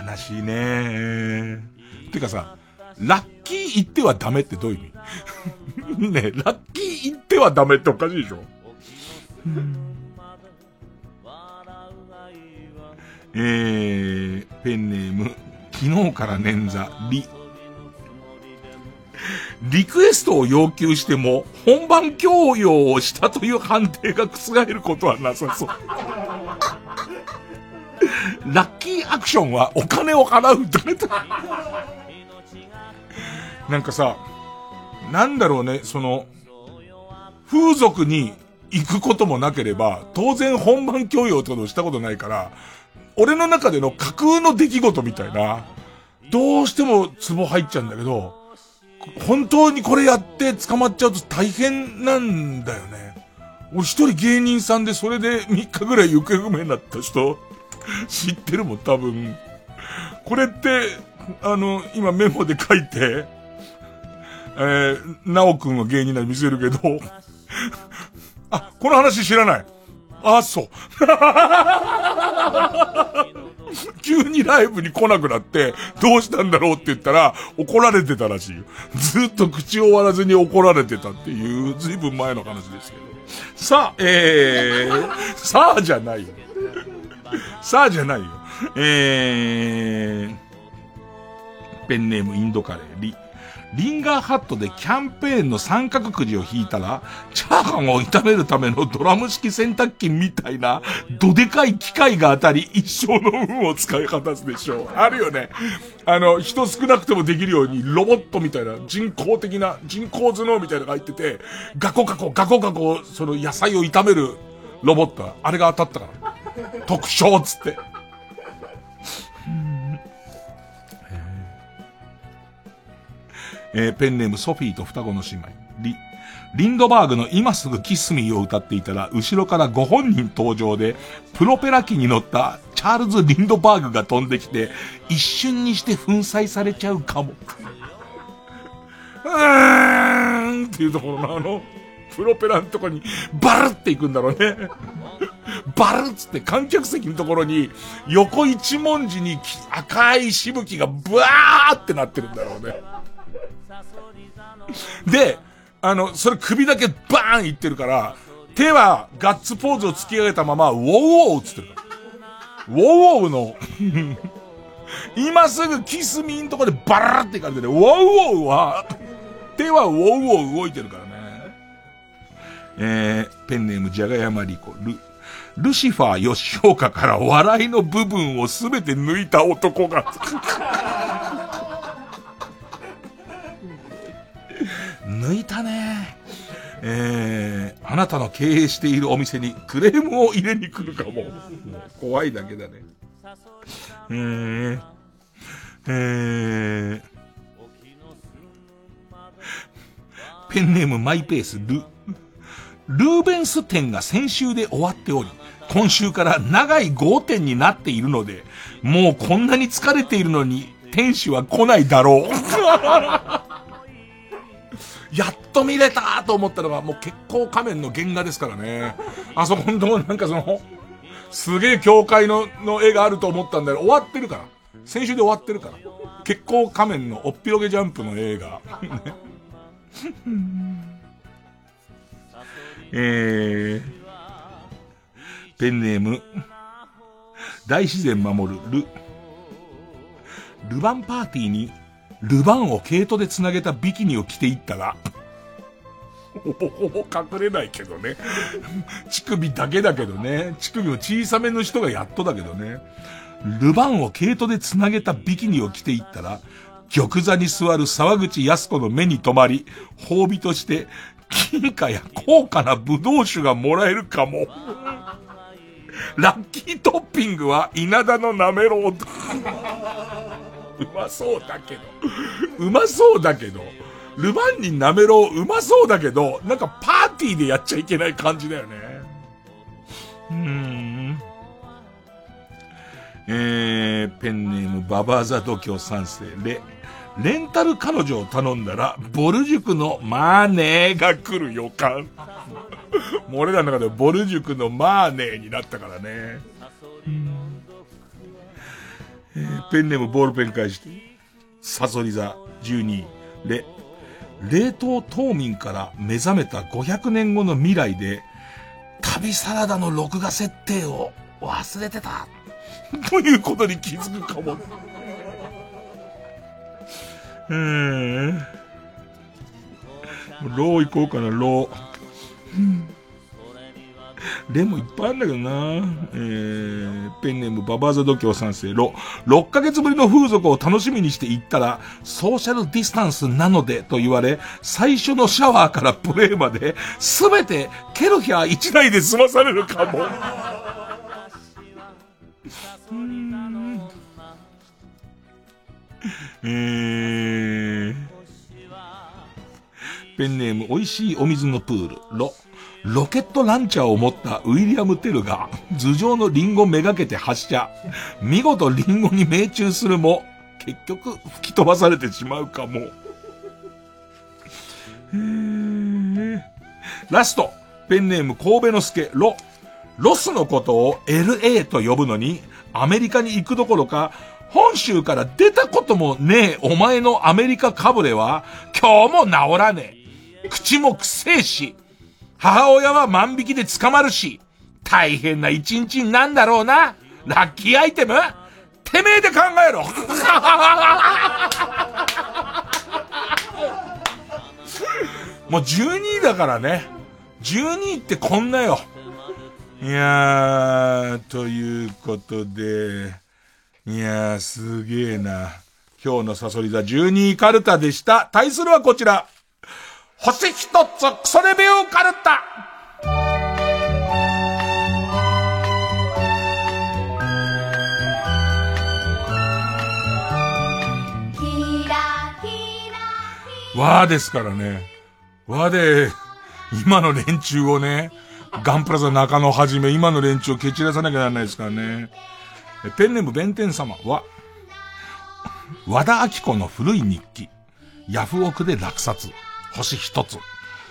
[SPEAKER 1] 悲しいねてかさ、ラッキー言ってはダメってどういう意味？*laughs* ねラッキー言ってはダメっておかしいでしょ？えー、ペンネーム、昨日から捻挫、リ。リクエストを要求しても、本番強要をしたという判定が覆ることはなさそう。ラッキーアクションはお金を払うとかなんかさ、なんだろうね、その、風俗に行くこともなければ、当然本番強要ってことをしたことないから、俺の中での架空の出来事みたいな、どうしてもツボ入っちゃうんだけど、本当にこれやって捕まっちゃうと大変なんだよね。俺一人芸人さんでそれで3日ぐらい行方不明になった人、知ってるもん、多分。これって、あの、今メモで書いて、えー、なおくんは芸人なら見せるけど、*laughs* あ、この話知らない。あ、そう。*laughs* 急にライブに来なくなって、どうしたんだろうって言ったら、怒られてたらしいよ。ずっと口を割らずに怒られてたっていう、ずいぶん前の話ですけど。さあ、えー、*laughs* さあじゃないよ。さあじゃないよ。えー、ペンネームインドカレー、リ。リンガーハットでキャンペーンの三角くじを引いたら、チャーハンを炒めるためのドラム式洗濯機みたいな、どでかい機械が当たり、一生の運を使い果たすでしょう。あるよね。あの、人少なくてもできるように、ロボットみたいな、人工的な、人工頭脳みたいなのが入ってて、ガコガコ、ガコガコ、その野菜を炒めるロボット、あれが当たったから。特徴つって。えー、ペンネームソフィーと双子の姉妹。リ、リンドバーグの今すぐキスミーを歌っていたら、後ろからご本人登場で、プロペラ機に乗ったチャールズ・リンドバーグが飛んできて、一瞬にして粉砕されちゃうかも。うーんっていうところのあの、プロペラのとこにバルって行くんだろうね。バルっつって観客席のところに横一文字に赤いしぶきがブワーってなってるんだろうね。で、あの、それ首だけバーンいってるから、手はガッツポーズを突き上げたまま、ウォウウォウつってるから。ウォウウォウの *laughs* 今すぐキスミンとこでバラって感じで、ウォウウォウは、手はウォウウォウ動いてるからね。えー、ペンネームジャガヤマリコ、ル、ルシファー吉岡から笑いの部分をすべて抜いた男が抜いたね。えー、あなたの経営しているお店にクレームを入れに来るかも。も怖いだけだね。えー、えー、ペンネームマイペースル。ルーベンス展が先週で終わっており、今週から長い5点になっているので、もうこんなに疲れているのに、天使は来ないだろう。やっと見れたと思ったのが、もう結構仮面の原画ですからね。あそこのとこなんかその、すげえ教会の、の絵があると思ったんだけど、終わってるから。先週で終わってるから。結構仮面のおっぴろげジャンプの映画。*laughs* えー、ペンネーム、大自然守るル、ルバンパーティーにルバンを毛糸で繋げたビキニを着ていったが、ほぼほぼ隠れないけどね。乳首だけだけどね。乳首も小さめの人がやっとだけどね。ルバンを毛糸で繋げたビキニを着ていったら、玉座に座る沢口康子の目に留まり、褒美として、金貨や高価な葡萄酒がもらえるかも。ラッキートッピングは稲田のなめろう。うまそうだけど。うまそうだけど。ルバンニなめろううまそうだけど、なんかパーティーでやっちゃいけない感じだよね。うーん。えー、ペンネームババーザ度胸三世レ。レンタル彼女を頼んだら、ボル塾のマーネーが来る予感。もう俺らの中でボル塾のマーネーになったからね。えー、ペンネームボールペン返して。サソリ座12、レ、冷凍冬眠から目覚めた500年後の未来で、旅サラダの録画設定を忘れてた。*laughs* ということに気づくかも。*laughs* うーん。ロー行こうかな、ロー。レもいっぱいあるんだけどなえー、ペンネームババーザ度胸賛成、ロ、6ヶ月ぶりの風俗を楽しみにして行ったら、ソーシャルディスタンスなのでと言われ、最初のシャワーからプレイまで、すべてケルヒャー1台で済まされるかも。えー、ペンネーム、美味しいお水のプール、ロ。ロケットランチャーを持ったウィリアム・テルが頭上のリンゴめがけて発射。見事リンゴに命中するも、結局吹き飛ばされてしまうかも。ラスト、ペンネーム神戸之助、ロ。ロスのことを LA と呼ぶのに、アメリカに行くどころか、本州から出たこともねえお前のアメリカかぶれは、今日も治らねえ。口もくせえし、母親は万引きで捕まるし、大変な一日になんだろうな。ラッキーアイテム？てめえで考えろ *laughs* もう12位だからね。12位ってこんなよ。いやー、ということで、いやー、すげえな。今日のサソリ座12位カルタでした。対するはこちら。星一つクソレビューカルタわーですからね。わーで、今の連中をね、ガンプラザ中野はじめ、今の連中を蹴散らさなきゃならないですからね。ペンネーム弁天様は、和田明子の古い日記、ヤフオクで落札。星一つ。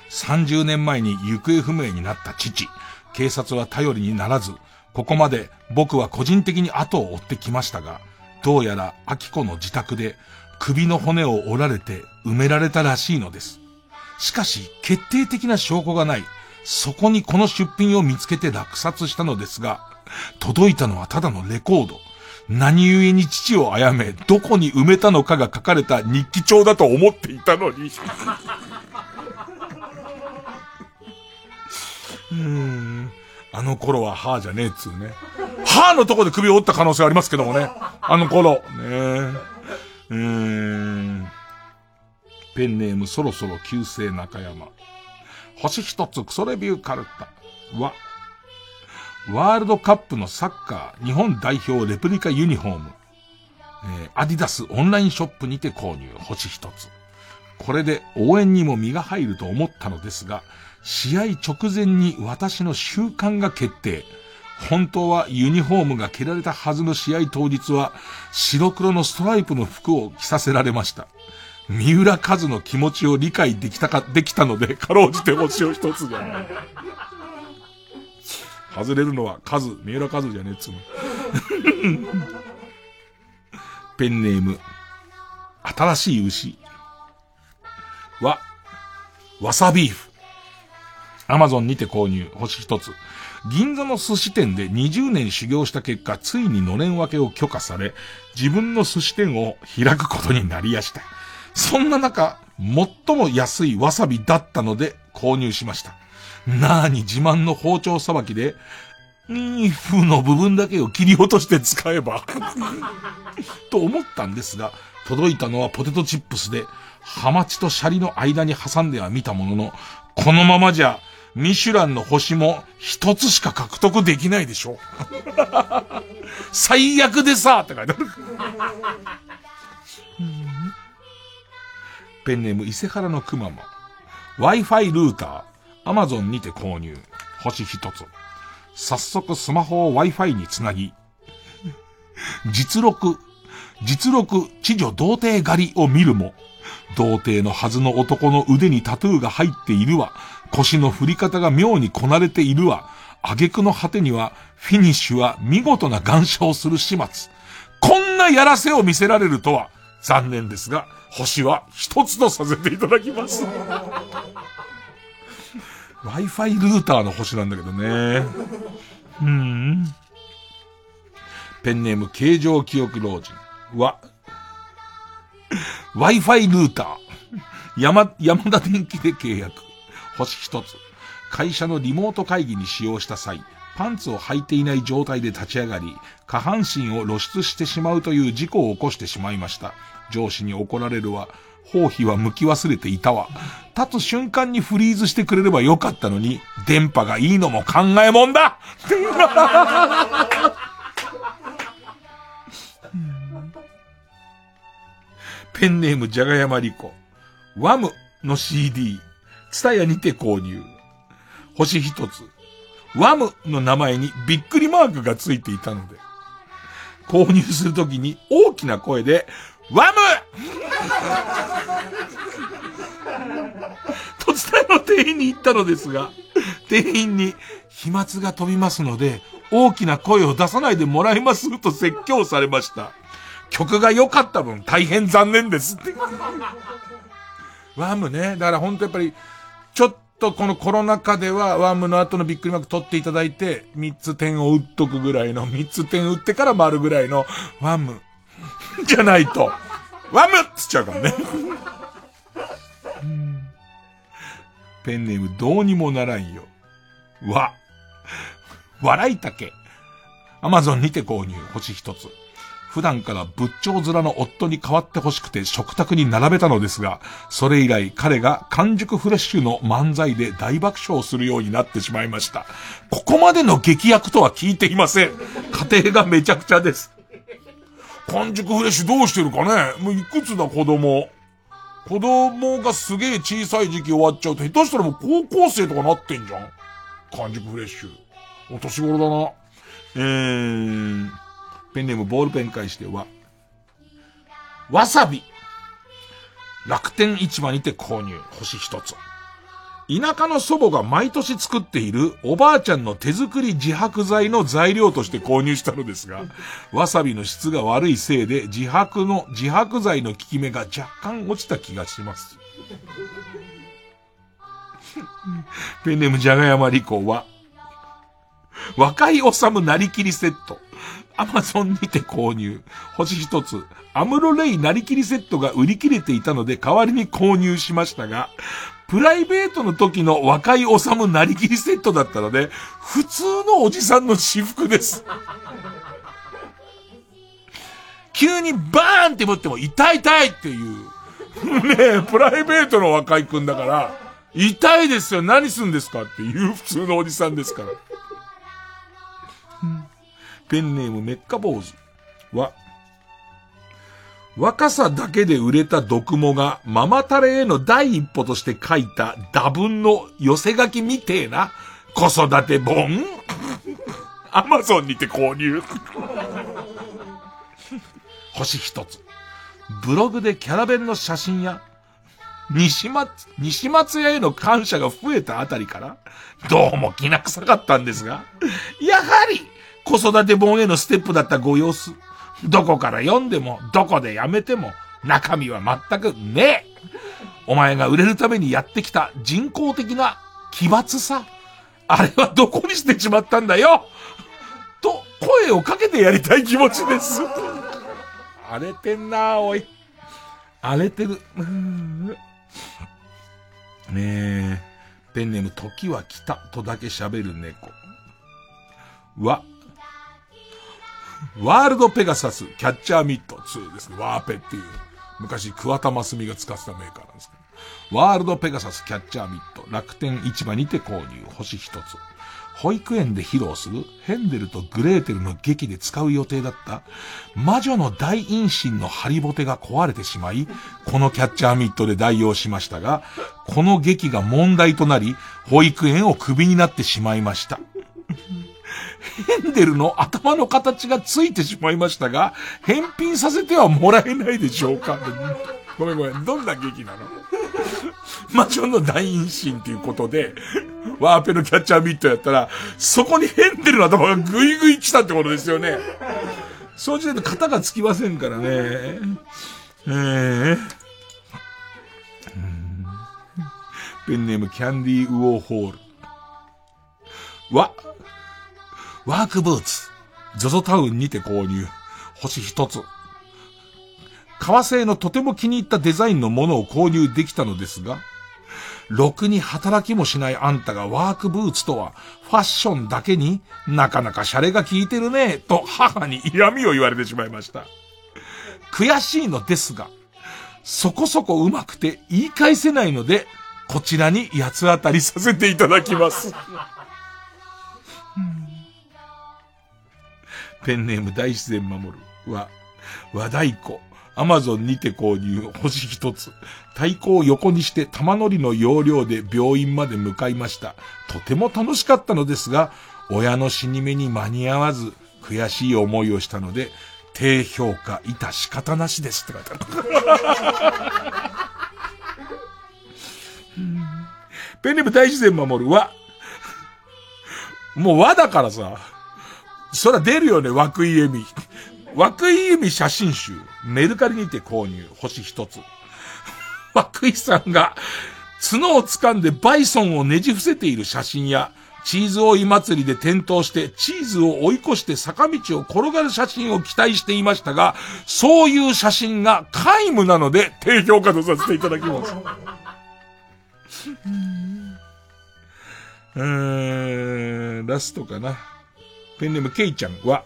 [SPEAKER 1] 30年前に行方不明になった父。警察は頼りにならず、ここまで僕は個人的に後を追ってきましたが、どうやら秋子の自宅で首の骨を折られて埋められたらしいのです。しかし、決定的な証拠がない。そこにこの出品を見つけて落札したのですが、届いたのはただのレコード。何故に父を殺め、どこに埋めたのかが書かれた日記帳だと思っていたのに。うん。あの頃は歯じゃねえっつうね。歯のとこで首を折った可能性ありますけどもね。あの頃。ねえ。うーん。ペンネームそろそろ旧姓中山。星一つクソレビューカルタは、ワールドカップのサッカー日本代表レプリカユニフォーム、えー、アディダスオンラインショップにて購入、星一つ。これで応援にも身が入ると思ったのですが、試合直前に私の習慣が決定。本当はユニフォームが着られたはずの試合当日は白黒のストライプの服を着させられました。三浦和の気持ちを理解できたか、できたので、かろうじて星を一つじゃない。外れるのは数、三浦数じゃねえっつうの。*laughs* ペンネーム、新しい牛。は、わさビーフ。アマゾンにて購入、星一つ。銀座の寿司店で20年修行した結果、ついにのれん分けを許可され、自分の寿司店を開くことになりやした。そんな中、最も安いわさびだったので購入しました。なーに自慢の包丁さばきで、ニーフの部分だけを切り落として使えば *laughs* と思ったんですが、届いたのはポテトチップスで、ハマチとシャリの間に挟んでは見たものの、このままじゃ、ミシュランの星も一つしか獲得できないでしょ。*laughs* 最悪でさって書いてあるペンネーム伊勢原のくまモ。Wi-Fi ルーターー。アマゾンにて購入。星一つ。早速スマホを Wi-Fi につなぎ、実録、実録、知女童貞狩りを見るも、童貞のはずの男の腕にタトゥーが入っているわ、腰の振り方が妙にこなれているわ、挙句の果てには、フィニッシュは見事な感謝をする始末。こんなやらせを見せられるとは、残念ですが、星は一つとさせていただきます。Wi-Fi ルーターの星なんだけどね。うん。ペンネーム形状記憶老人は、Wi-Fi ルーター。山、山田電機で契約。星一つ。会社のリモート会議に使用した際、パンツを履いていない状態で立ち上がり、下半身を露出してしまうという事故を起こしてしまいました。上司に怒られるわ。包皮は剥き忘れていたわ。立つ瞬間にフリーズしてくれればよかったのに、電波がいいのも考えもんだ *laughs* ペンネームじゃがやまりこ。ワムの CD、ツタヤにて購入。星一つ。ワムの名前にびっくりマークがついていたので、購入するときに大きな声で、ワム *laughs* と伝えの店員に言ったのですが、店員に飛沫が飛びますので、大きな声を出さないでもらいますと説教されました。曲が良かった分大変残念ですって。*laughs* ワムね。だから本当やっぱり、ちょっとこのコロナ禍ではワムの後のビックリマーク取っていただいて、3つ点を打っとくぐらいの、3つ点打ってから丸ぐらいのワムじゃないと、ワムっつっちゃうからね。ペンネームどうにもならんよ。わ。笑いたけ。アマゾンにて購入、星一つ。普段から仏頂面の夫に代わって欲しくて食卓に並べたのですが、それ以来彼が完熟フレッシュの漫才で大爆笑するようになってしまいました。ここまでの劇薬とは聞いていません。家庭がめちゃくちゃです。完熟フレッシュどうしてるかねもういくつだ子供。子供がすげえ小さい時期終わっちゃうと、下手したらもう高校生とかなってんじゃん。完熟フレッシュ。お年頃だな。えー、ペンネームボールペン返しては、わさび。楽天市場にて購入。星一つ。田舎の祖母が毎年作っているおばあちゃんの手作り自白剤の材料として購入したのですが、わさびの質が悪いせいで自白の、自白剤の効き目が若干落ちた気がします。*laughs* ペンネームじゃがやまりこは、若いおさむなりきりセット。アマゾンにて購入。星一つ。アムロレイなりきりセットが売り切れていたので代わりに購入しましたが、プライベートの時の若いおさむなりきりセットだったので、普通のおじさんの私服です。急にバーンって持っても痛い痛いっていう。ねえ、プライベートの若いくんだから、痛いですよ、何すんですかっていう普通のおじさんですから。ペンネームメッカ坊主は、若さだけで売れた毒モがママタレへの第一歩として書いた打文の寄せ書きみてえな子育て本アマゾンにて購入 *laughs* 星一つ。ブログでキャラ弁の写真や、西松、西松屋への感謝が増えたあたりから、どうも気な臭かったんですが、やはり、子育て本へのステップだったご様子。どこから読んでも、どこでやめても、中身は全くねえ。お前が売れるためにやってきた人工的な奇抜さ。あれはどこにしてしまったんだよと、声をかけてやりたい気持ちです。荒れてんなおい。荒れてる。ねえ。ペンネーム時は来たとだけ喋る猫。わ、ワールドペガサスキャッチャーミット2ですね。ワーペっていう。昔、桑田真澄が使ってたメーカーなんですけど。ワールドペガサスキャッチャーミット。楽天市場にて購入。星一つ。保育園で披露するヘンデルとグレーテルの劇で使う予定だった魔女の大陰唇のハリボテが壊れてしまい、このキャッチャーミットで代用しましたが、この劇が問題となり、保育園をクビになってしまいました。ヘンデルの頭の形がついてしまいましたが、返品させてはもらえないでしょうかごめんごめん。どんな劇なの？魔女の大陰神っていうことで、ワーペのキャッチャーミットやったら、そこにヘンデルの頭がグイグイ来たってことですよね。そうじゃないと型がつきませんからね。えー、ペンネームキャンディーウォーホール。わ、ワークブーツ。ゾゾタウンにて購入。星一つ。革製のとても気に入ったデザインのものを購入できたのですが、ろくに働きもしないあんたがワークブーツとは、ファッションだけになかなかシャレが効いてるね、と母に嫌味を言われてしまいました。悔しいのですが、そこそこ上手くて言い返せないので、こちらに八つ当たりさせていただきます。*laughs* ペンネーム大自然守るは、和太鼓。アマゾンにて購入、星一つ。太鼓を横にして玉乗りの要領で病院まで向かいました。とても楽しかったのですが、親の死に目に間に合わず、悔しい思いをしたので、低評価、いた仕方なしですって書いてある。*laughs* ペンネーム大自然守るは、もう和だからさ、そら出るよね、涌井恵美。涌井恵美写真集、メルカリにて購入、星一つ。涌井さんが、角を掴んでバイソンをねじ伏せている写真や、チーズ追い祭りで転倒してチーズを追い越して坂道を転がる写真を期待していましたが、そういう写真が皆無なので低評価とさせていただきます。うーん、ラストかな。ペンネームケイちゃんは、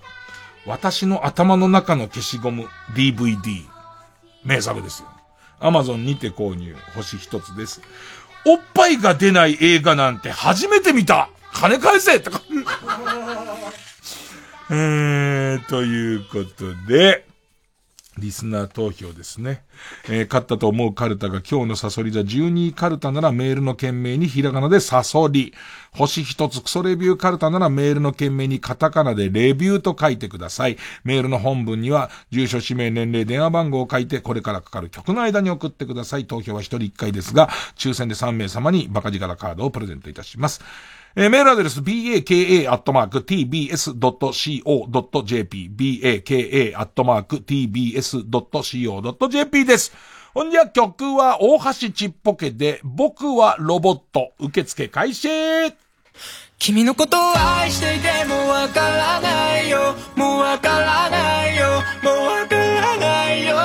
[SPEAKER 1] 私の頭の中の消しゴム DVD。名作ですよ。アマゾンにて購入。星一つです。おっぱいが出ない映画なんて初めて見た金返せとか。*laughs* えー、ということで、リスナー投票ですね。えー、勝ったと思うカルタが今日のサソリ座12位カルタならメールの件名にひらがなでサソリ。星一つクソレビューカルタならメールの件名にカタカナでレビューと書いてください。メールの本文には住所、氏名、年齢、電話番号を書いてこれからかかる曲の間に送ってください。投票は一人一回ですが、抽選で3名様にバカ力カードをプレゼントいたします。えー、メールアドレス、baka.tbs.co.jp、baka.tbs.co.jp です。ほんじゃ曲は大橋ちっぽけで、僕はロボット、受付開始。
[SPEAKER 28] 君のことを愛していてもわからないよ。もうわからないよ。もうわからないよ。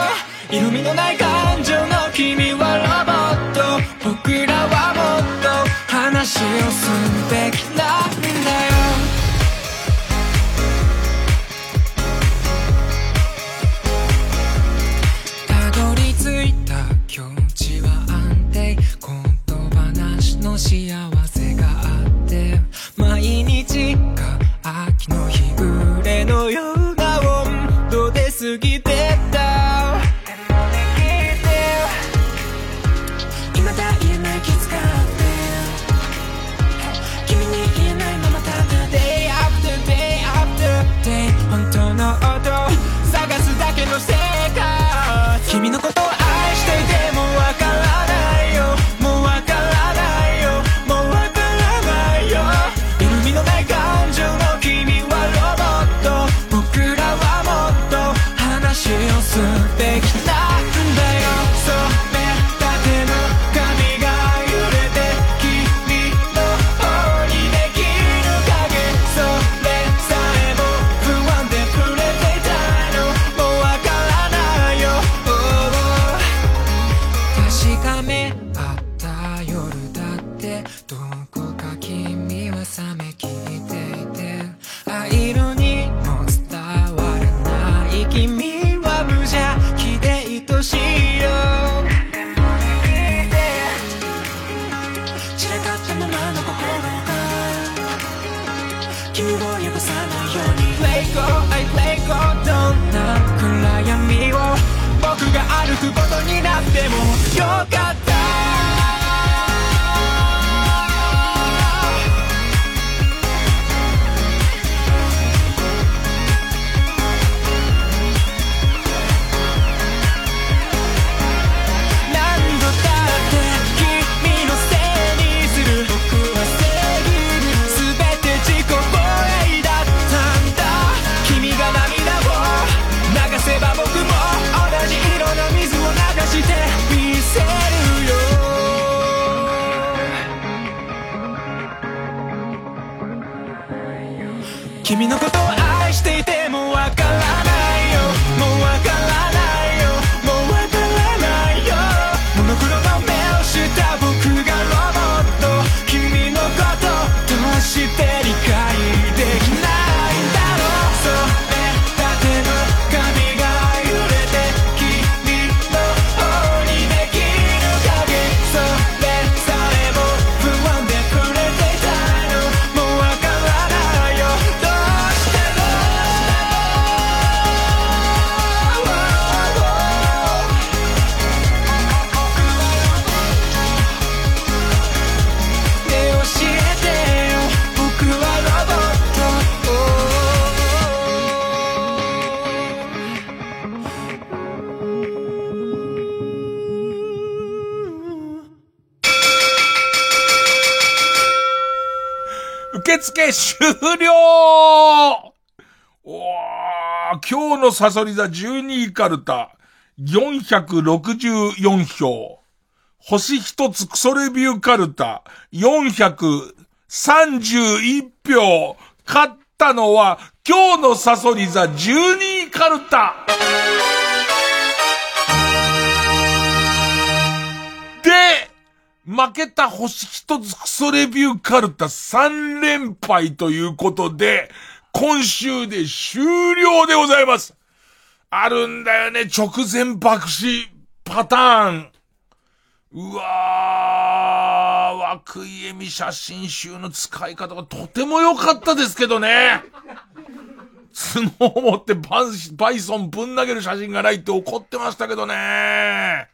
[SPEAKER 28] 色味のない感情の君はロボット。僕らはもっと話をするべきなんだよ。たどり着いた境地は安定。言葉なしの幸せがあって。毎日が秋の日暮れのよう
[SPEAKER 1] 終了おー、今日のサソリ座12位カルタ、464票。星一つクソレビューカルタ、431票。勝ったのは、今日のサソリ座12位カルタ。負けた星一つクソレビューカルタ3連敗ということで、今週で終了でございます。あるんだよね、直前爆死パターン。うわー、涌井絵美写真集の使い方がとても良かったですけどね。角を持ってババイソンぶん投げる写真がないって怒ってましたけどね。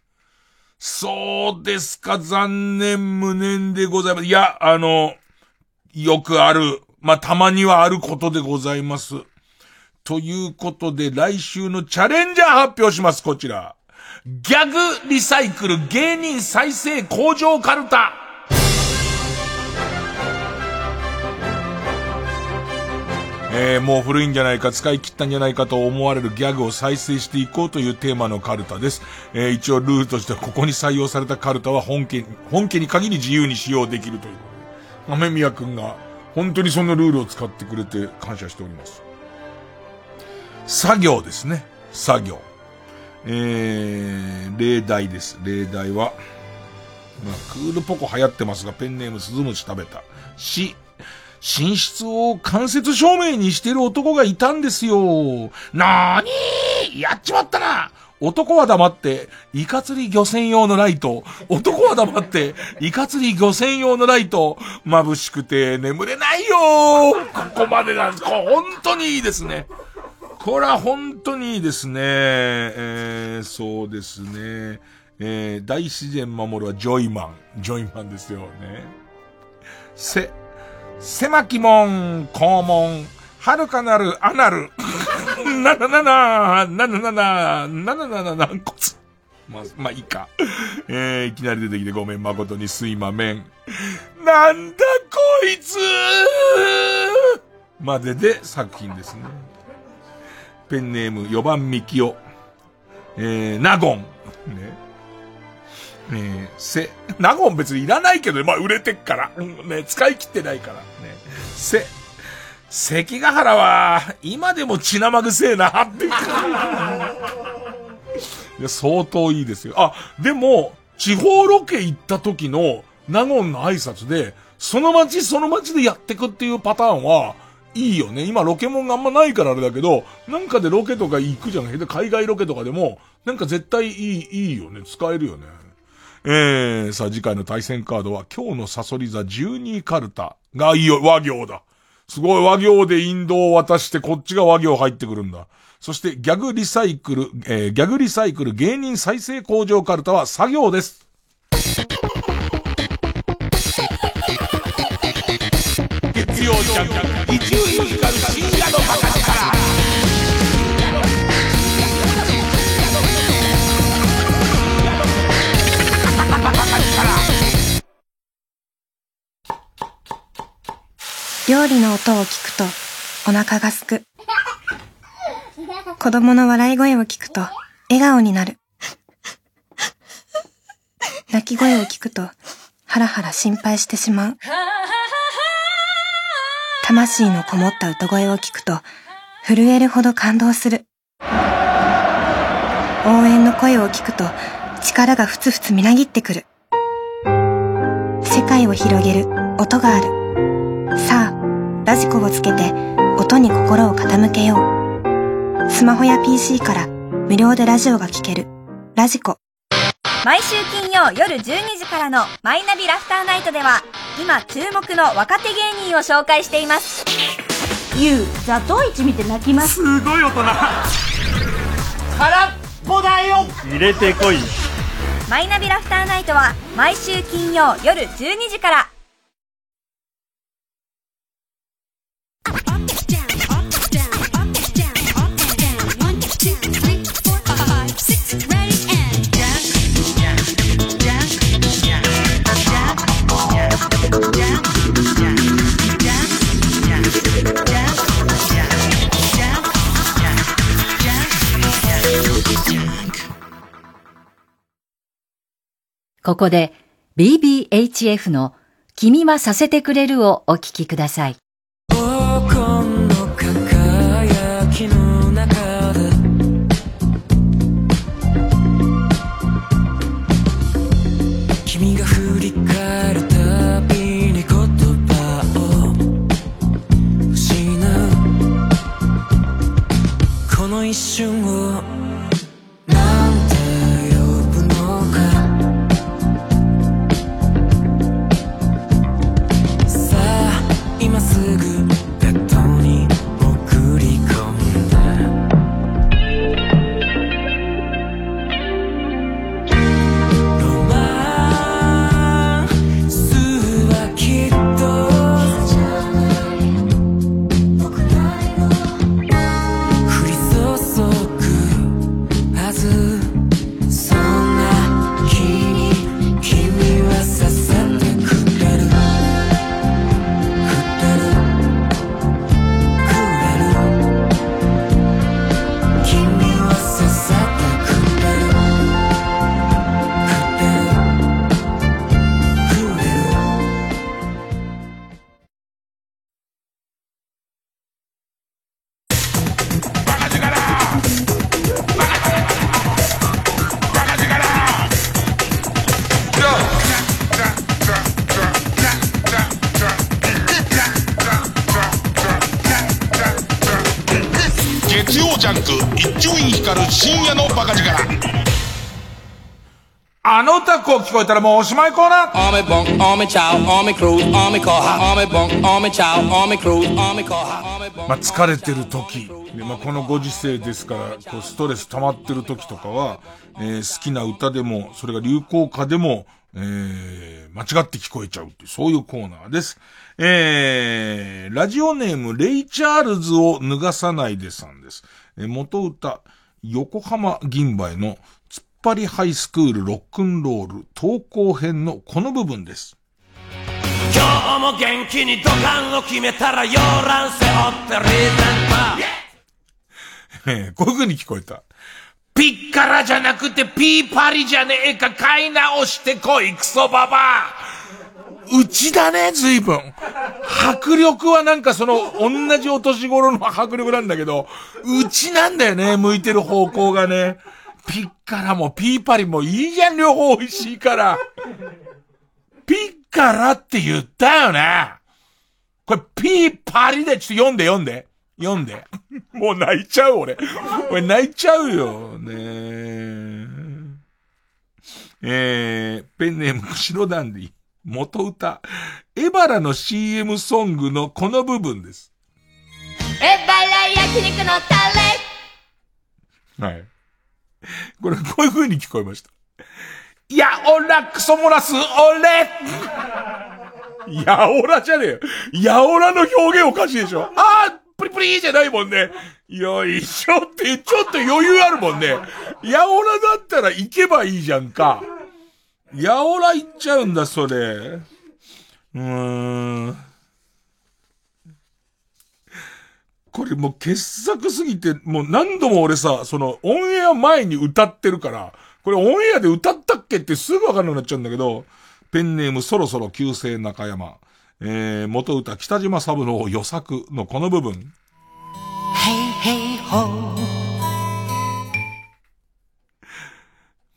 [SPEAKER 1] そうですか、残念無念でございます。いや、あの、よくある、まあ、たまにはあることでございます。ということで、来週のチャレンジャー発表します、こちら。ギャグリサイクル芸人再生工場カルタ。えー、もう古いんじゃないか、使い切ったんじゃないかと思われるギャグを再生していこうというテーマのカルタです。えー、一応ルールとしてはここに採用されたカルタは本家、本家に限り自由に使用できるという。雨宮くんが本当にそのルールを使ってくれて感謝しております。作業ですね。作業。えー、例題です。例題は、まあ、クールポコ流行ってますが、ペンネームスズムシ食べた。し、寝室を間接照明にしてる男がいたんですよ。なーにーやっちまったな男は黙って、イカ釣り漁船用のライト。男は黙って、イカ釣り漁船用のライト。眩しくて眠れないよここまでなんです。本当にいいですね。これは本当にいいですね。えー、そうですね。えー、大自然守るはジョイマン。ジョイマンですよね。せ、狭き門、肛門、遥かなるアナル。*laughs* なななな、なななな、なななな軟骨。まあ、まあいいか。えー、いきなり出てきてごめん、誠にすいまめん。なんだこいつまでで作品ですね。ペンネーム4番ミキオ。えー、ナゴン。ね。えー、せ、ナゴン別にいらないけど、まあ売れてっから。ね、使い切ってないから。せ、関ヶ原は、今でも血生臭えな、って。いや、相当いいですよ。あ、でも、地方ロケ行った時の、ナゴンの挨拶で、その街その街でやってくっていうパターンは、いいよね。今ロケモンがあんまないからあれだけど、なんかでロケとか行くじゃない海外ロケとかでも、なんか絶対いい、いいよね。使えるよね。えー、さあ次回の対戦カードは今日のサソリ座12カルタがいいよ、和行だ。すごい和行でインドを渡してこっちが和行入ってくるんだ。そしてギャグリサイクル、えー、ギャグリサイクル芸人再生工場カルタは作業です。月曜ジャンク、
[SPEAKER 29] 料理の音を聞くとお腹がすく。子供の笑い声を聞くと笑顔になる。泣き声を聞くとハラハラ心配してしまう。魂のこもった歌声を聞くと震えるほど感動する。応援の声を聞くと力がふつふつみなぎってくる。世界を広げる音がある。ラジコをつけて音に心を傾けよう。スマホや PC から無料でラジオが聴ける。ラジコ。
[SPEAKER 21] 毎週金曜夜12時からのマイナビラフターナイトでは今注目の若手芸人を紹介しています。
[SPEAKER 24] ゆう、ザトウイチ見て泣きます。
[SPEAKER 25] すごい大人。
[SPEAKER 24] 空っぽだよ
[SPEAKER 25] 入れてこい。
[SPEAKER 21] マイナビラフターナイトは毎週金曜夜12時から。
[SPEAKER 11] ここで BBHF の君はさせてくれるをお聞きください。
[SPEAKER 28] 黄金の
[SPEAKER 1] 聞こえたらもうおしまいコーナー
[SPEAKER 28] Army bunk, army chow, army cruise, army koha, army bunk, army chow, army cruise, army koha, army bunk.
[SPEAKER 1] まあ、疲れてる時、でまあ、このご時世ですから、こうストレス溜まってる時とかは、えー好きな歌でも、それが流行歌でも、えー間違って聞こえちゃうっていう、そういうコーナーです。えー、ラジオネーム、レイ・チャールズを脱がさないでさんです。えー元歌、横浜銀杯の突っ張りハイスクールロックンロール投稿編のこの部分です。
[SPEAKER 28] 今日も元気に土管を決めたら洋蘭背負ってリゼン
[SPEAKER 1] えーこういう風に聞こえた。ピッカラじゃなくてピーパリじゃねえか買い直してこいクソババアうちだね、随分。迫力はなんかその、同じお年頃の迫力なんだけど、うちなんだよね、向いてる方向がね。ピッカラもピーパリもいいじゃん、両方美味しいから。ピッカラって言ったよね。これ、ピーパリで、ちょっと読んで読んで。読んで。もう泣いちゃう、俺。俺泣いちゃうよ。ねえ。えー、ペンネーム、白ダンディ。元歌。エバラの CM ソングのこの部分です。
[SPEAKER 30] えばら焼肉のタレ
[SPEAKER 1] はい。*laughs* これ、こういう風に聞こえました。いや、オラ、クソ漏らす、俺やおらじゃねえよ。やおらの表現おかしいでしょ。あー、プリプリじゃないもんね。よいしょって、ちょっと余裕あるもんね。やおらだったら行けばいいじゃんか。やおら行っちゃうんだ、それ。うーん。これもう傑作すぎて、もう何度も俺さ、そのオンエア前に歌ってるから、これオンエアで歌ったっけってすぐわかんなくなっちゃうんだけど、ペンネームそろそろ旧姓中山、えー、元歌北島三郎予作のこの部分。
[SPEAKER 28] Hey, hey, ho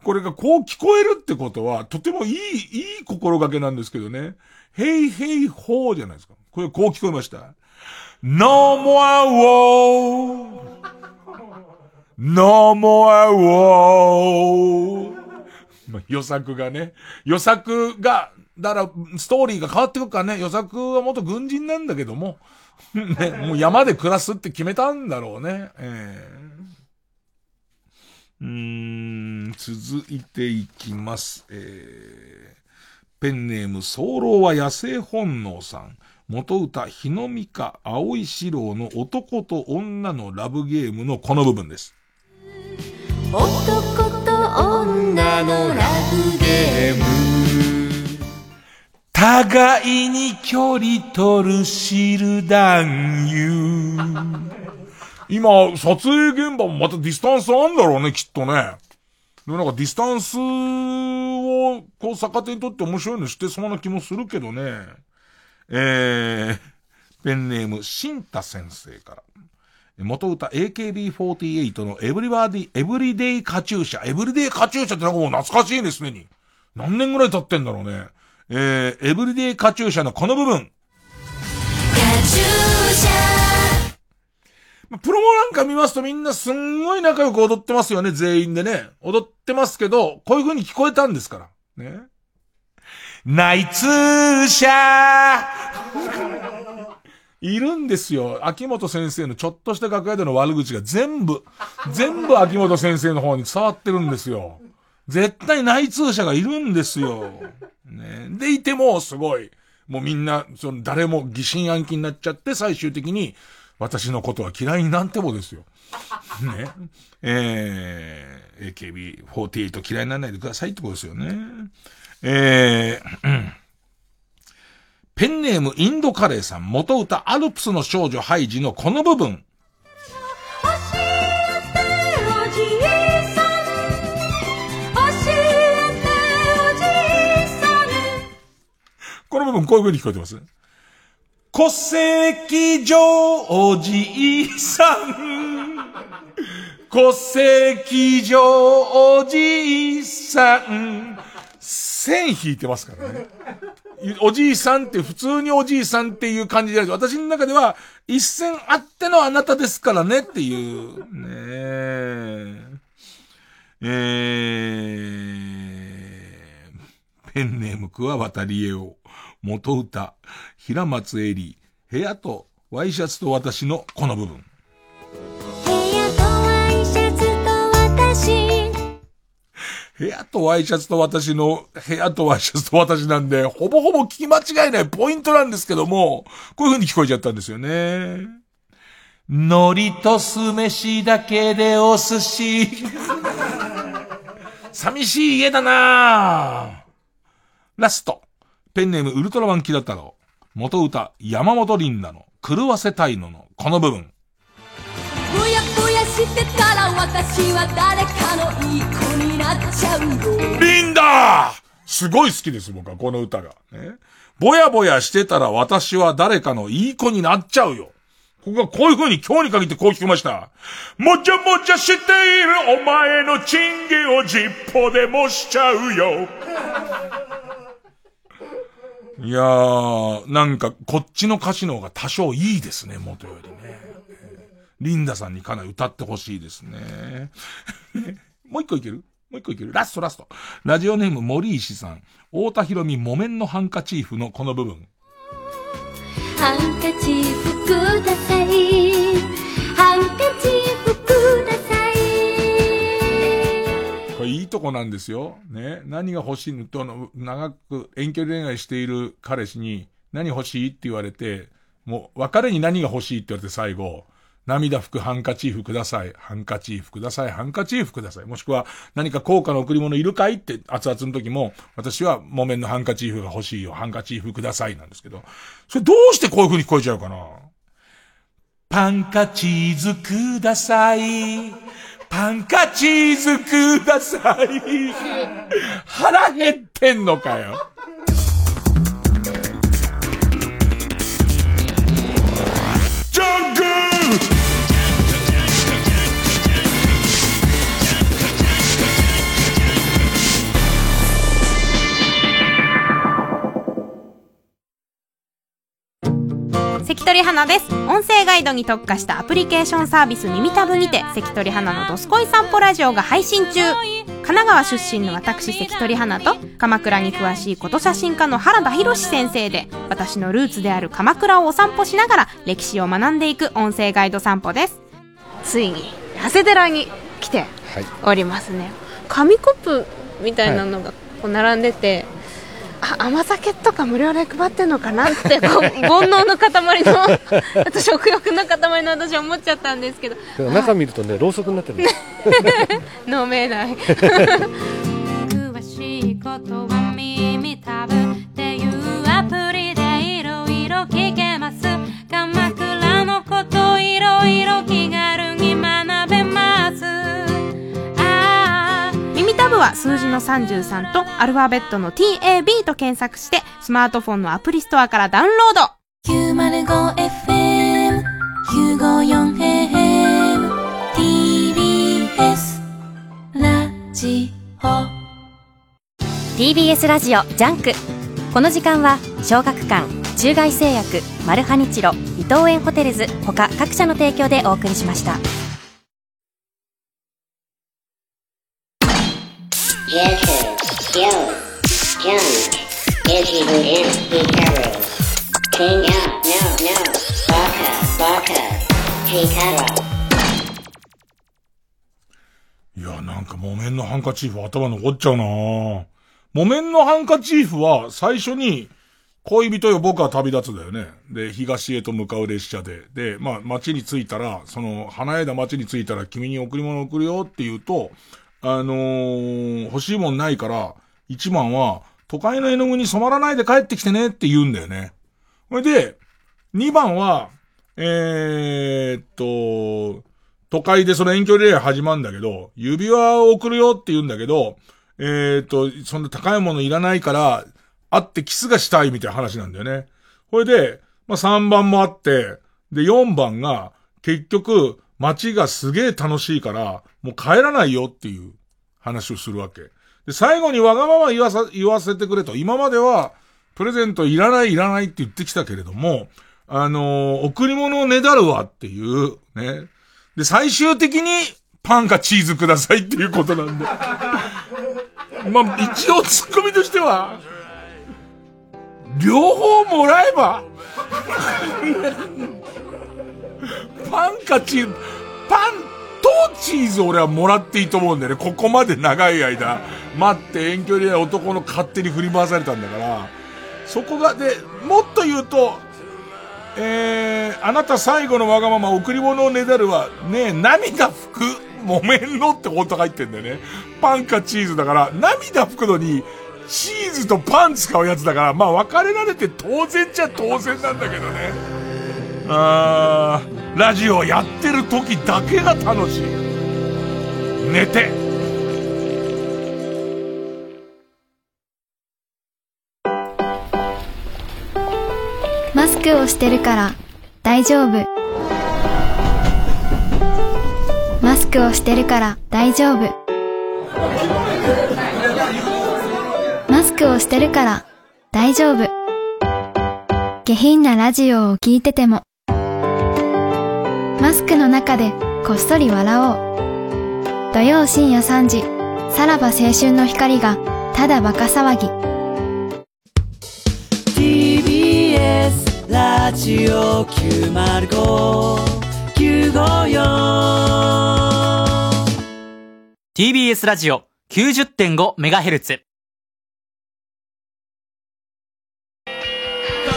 [SPEAKER 1] これがこう聞こえるってことは、とてもいい、いい心がけなんですけどね。へいへいほーじゃないですか。これこう聞こえました？No more war. No more war. まあ、予作がね。予作が、だから、ストーリーが変わってくるからね。予作は元軍人なんだけども。*laughs* ね、もう山で暮らすって決めたんだろうね。ええうーん、続いていきます。えー、ペンネーム、早漏は野生本能さん。元歌、日の美香、青い四郎の男と女のラブゲームのこの部分です。
[SPEAKER 30] 男と女のラブゲーム
[SPEAKER 1] 互いに距離取る知る男優。今、撮影現場もまたディスタンスあんだろうね、きっとね。でもなんかディスタンスを、こう逆手にとって面白いのしてそうな気もするけどね。えー、ペンネーム、シンタ先生から。元歌 AKB48 のエブリバディ、エブリデイカチューシャ。エブリデイカチューシャってなんかもう懐かしいですねに。何年ぐらい経ってんだろうね。えー、エブリデイカチューシャのこの部分。まプロモなんか見ますとみんなすんごい仲良く踊ってますよね、全員でね。踊ってますけど、こういう風に聞こえたんですから。ね。ナイツーシャーいるんですよ。秋元先生のちょっとした楽屋での悪口が全部、全部秋元先生の方に伝わってるんですよ。絶対内通者がいるんですよ。ね。でいても、すごい。もうみんな、その、誰も疑心暗鬼になっちゃって、最終的に、私のことは嫌いになんてもですよ。ね。えー、AKB48 嫌いにならないでくださいってことですよね。えー、ペンネームインドカレーさん、元歌アルプスの少女ハイジのこの部分。この部分こういう風に聞こえてます？戸籍上おじいさん。戸籍上おじいさん。線引いてますからね。おじいさんって普通におじいさんっていう感じじゃないである。私の中では一線あってのあなたですからねっていう。ねえ。えー、ペンネーム桑渡りえを。元歌。平松絵里。部屋とワイシャツと私のこの部分。部屋とワイシャツと私の、部屋とワイシャツと私なんで、ほぼほぼ聞き間違いないポイントなんですけども、こういう風に聞こえちゃったんですよね。海苔と酢飯だけでお寿司。*laughs* 寂しい家だなラスト。ペンネームウルトラマンキラ太郎。元歌、山本リンダの狂わせたいののこの部分。
[SPEAKER 30] ぼやぼやしてた私は誰かのいい子になっちゃうよ。
[SPEAKER 1] リンダすごい好きです、僕は、この歌が。ね。ぼやぼやしてたら私は誰かのいい子になっちゃうよ。ここがこういう風に今日に限ってこう聞きました。もちゃもちゃしているお前のチンゲをジッポでもしちゃうよ。いやー、なんかこっちの歌詞の方が多少いいですね、元よりね。リンダさんにかなり歌ってほしいですね。*laughs* もう一個いける？もう一個いける？ラストラスト。ラジオネーム森石さん。太田博美木綿のハンカチーフのこの部分。
[SPEAKER 30] ハンカチーフください。ハンカチーフください。
[SPEAKER 1] これいいとこなんですよ。ね。何が欲しいの？と、長く遠距離恋愛している彼氏に、何欲しい？って言われて、もう、別れに何が欲しい？って言われて最後、涙拭くハンカチーフください。ハンカチーフください。ハンカチーフください。もしくは、何か高価な贈り物いるかいって熱々の時も、私は木綿のハンカチーフが欲しいよ。ハンカチーフくださいなんですけど、それどうしてこういう風に聞こえちゃうかな？パンカチーズください。パンカチーズください。腹減ってんのかよ。
[SPEAKER 31] 関取花です。音声ガイドに特化したアプリケーションサービス耳たぶにて関取花のどすこい散歩ラジオが配信中。神奈川出身の私関取花と鎌倉に詳しいこと写真家の原田博先生で私のルーツである鎌倉をお散歩しながら歴史を学んでいく音声ガイド散歩です。ついに長谷寺に来ておりますね、紙コップみたいなのがこう並んでて、あ甘酒とか無料で配ってんのかなってこう *laughs* 煩悩の塊の *laughs* 食欲の塊の私は思っちゃったんですけど。
[SPEAKER 32] 中見るとねろうそくになってる *laughs*
[SPEAKER 31] 飲めない。詳しいことは耳たぶっていうアプリでいろいろ聞けます。鎌倉のこといろいろ気軽に学べますああ耳た TAB は数字の33とアルファベットの TAB と検索してスマートフォンのアプリストアからダウンロード。
[SPEAKER 30] 905FM954AM TBS ラジオ。
[SPEAKER 4] TBS ラジオジャンク。この時間は小学館中外製薬マルハニチロ伊藤園ホテルズ他各社の提供でお送りしました
[SPEAKER 1] なんか木綿のハンカチーフ頭残っちゃうなぁ木綿のハンカチーフは最初に恋人よ僕は旅立つだよね。で、東へと向かう列車で。で、まあ街に着いたら、その花枝街に着いたら君に贈り物を送るよって言うと、あのー、欲しいもんないから、一番は都会の絵の具に染まらないで帰ってきてねって言うんだよね。それで、二番は、えー、っと、都会でその遠距離恋愛始まるんだけど、指輪を送るよって言うんだけど、えー、と、そんな高いものいらないから、会ってキスがしたいみたいな話なんだよね。これで、まあ、3番もあって、で、4番が、結局、街がすげえ楽しいから、もう帰らないよっていう話をするわけ。で、最後にわがまま言わさ、言わせてくれと。今までは、プレゼントいらないいらないって言ってきたけれども、あのー贈り物をねだるわっていう、ね。で、最終的に、パンかチーズくださいっていうことなんで。*laughs* まあ、一応ツッコミとしては、両方もらえば、*laughs* パンかチーズ、パンとチーズ俺はもらっていいと思うんだよね。ここまで長い間、待って遠距離で男の勝手に振り回されたんだから、そこが、で、もっと言うと、えー、あなた最後のわがまま贈り物をねだるは、ねえ、涙拭く木綿のって本当入ってんだよね。パンかチーズだから、涙拭くのに、チーズとパン使うやつだから、まあ別れられて当然ちゃ当然なんだけどね。あー、ラジオやってる時だけが楽しい。寝て。
[SPEAKER 21] クをしてるから大丈夫。マスクをしてるから大丈夫。マスクをしてるから大丈夫。下品なラジオを聞いててもマスクの中でこっそり笑おう。土曜深夜3時さらば青春の光がただバカ騒ぎ。
[SPEAKER 28] ラジオ905954
[SPEAKER 33] TBS ラジオ 90.5MHz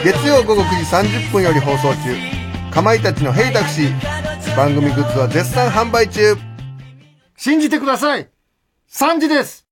[SPEAKER 34] 月曜午後9時30分より放送中。かまいたちの「ヘイタクシー」番組グッズは絶賛販売中。
[SPEAKER 35] 信じてください !3 時です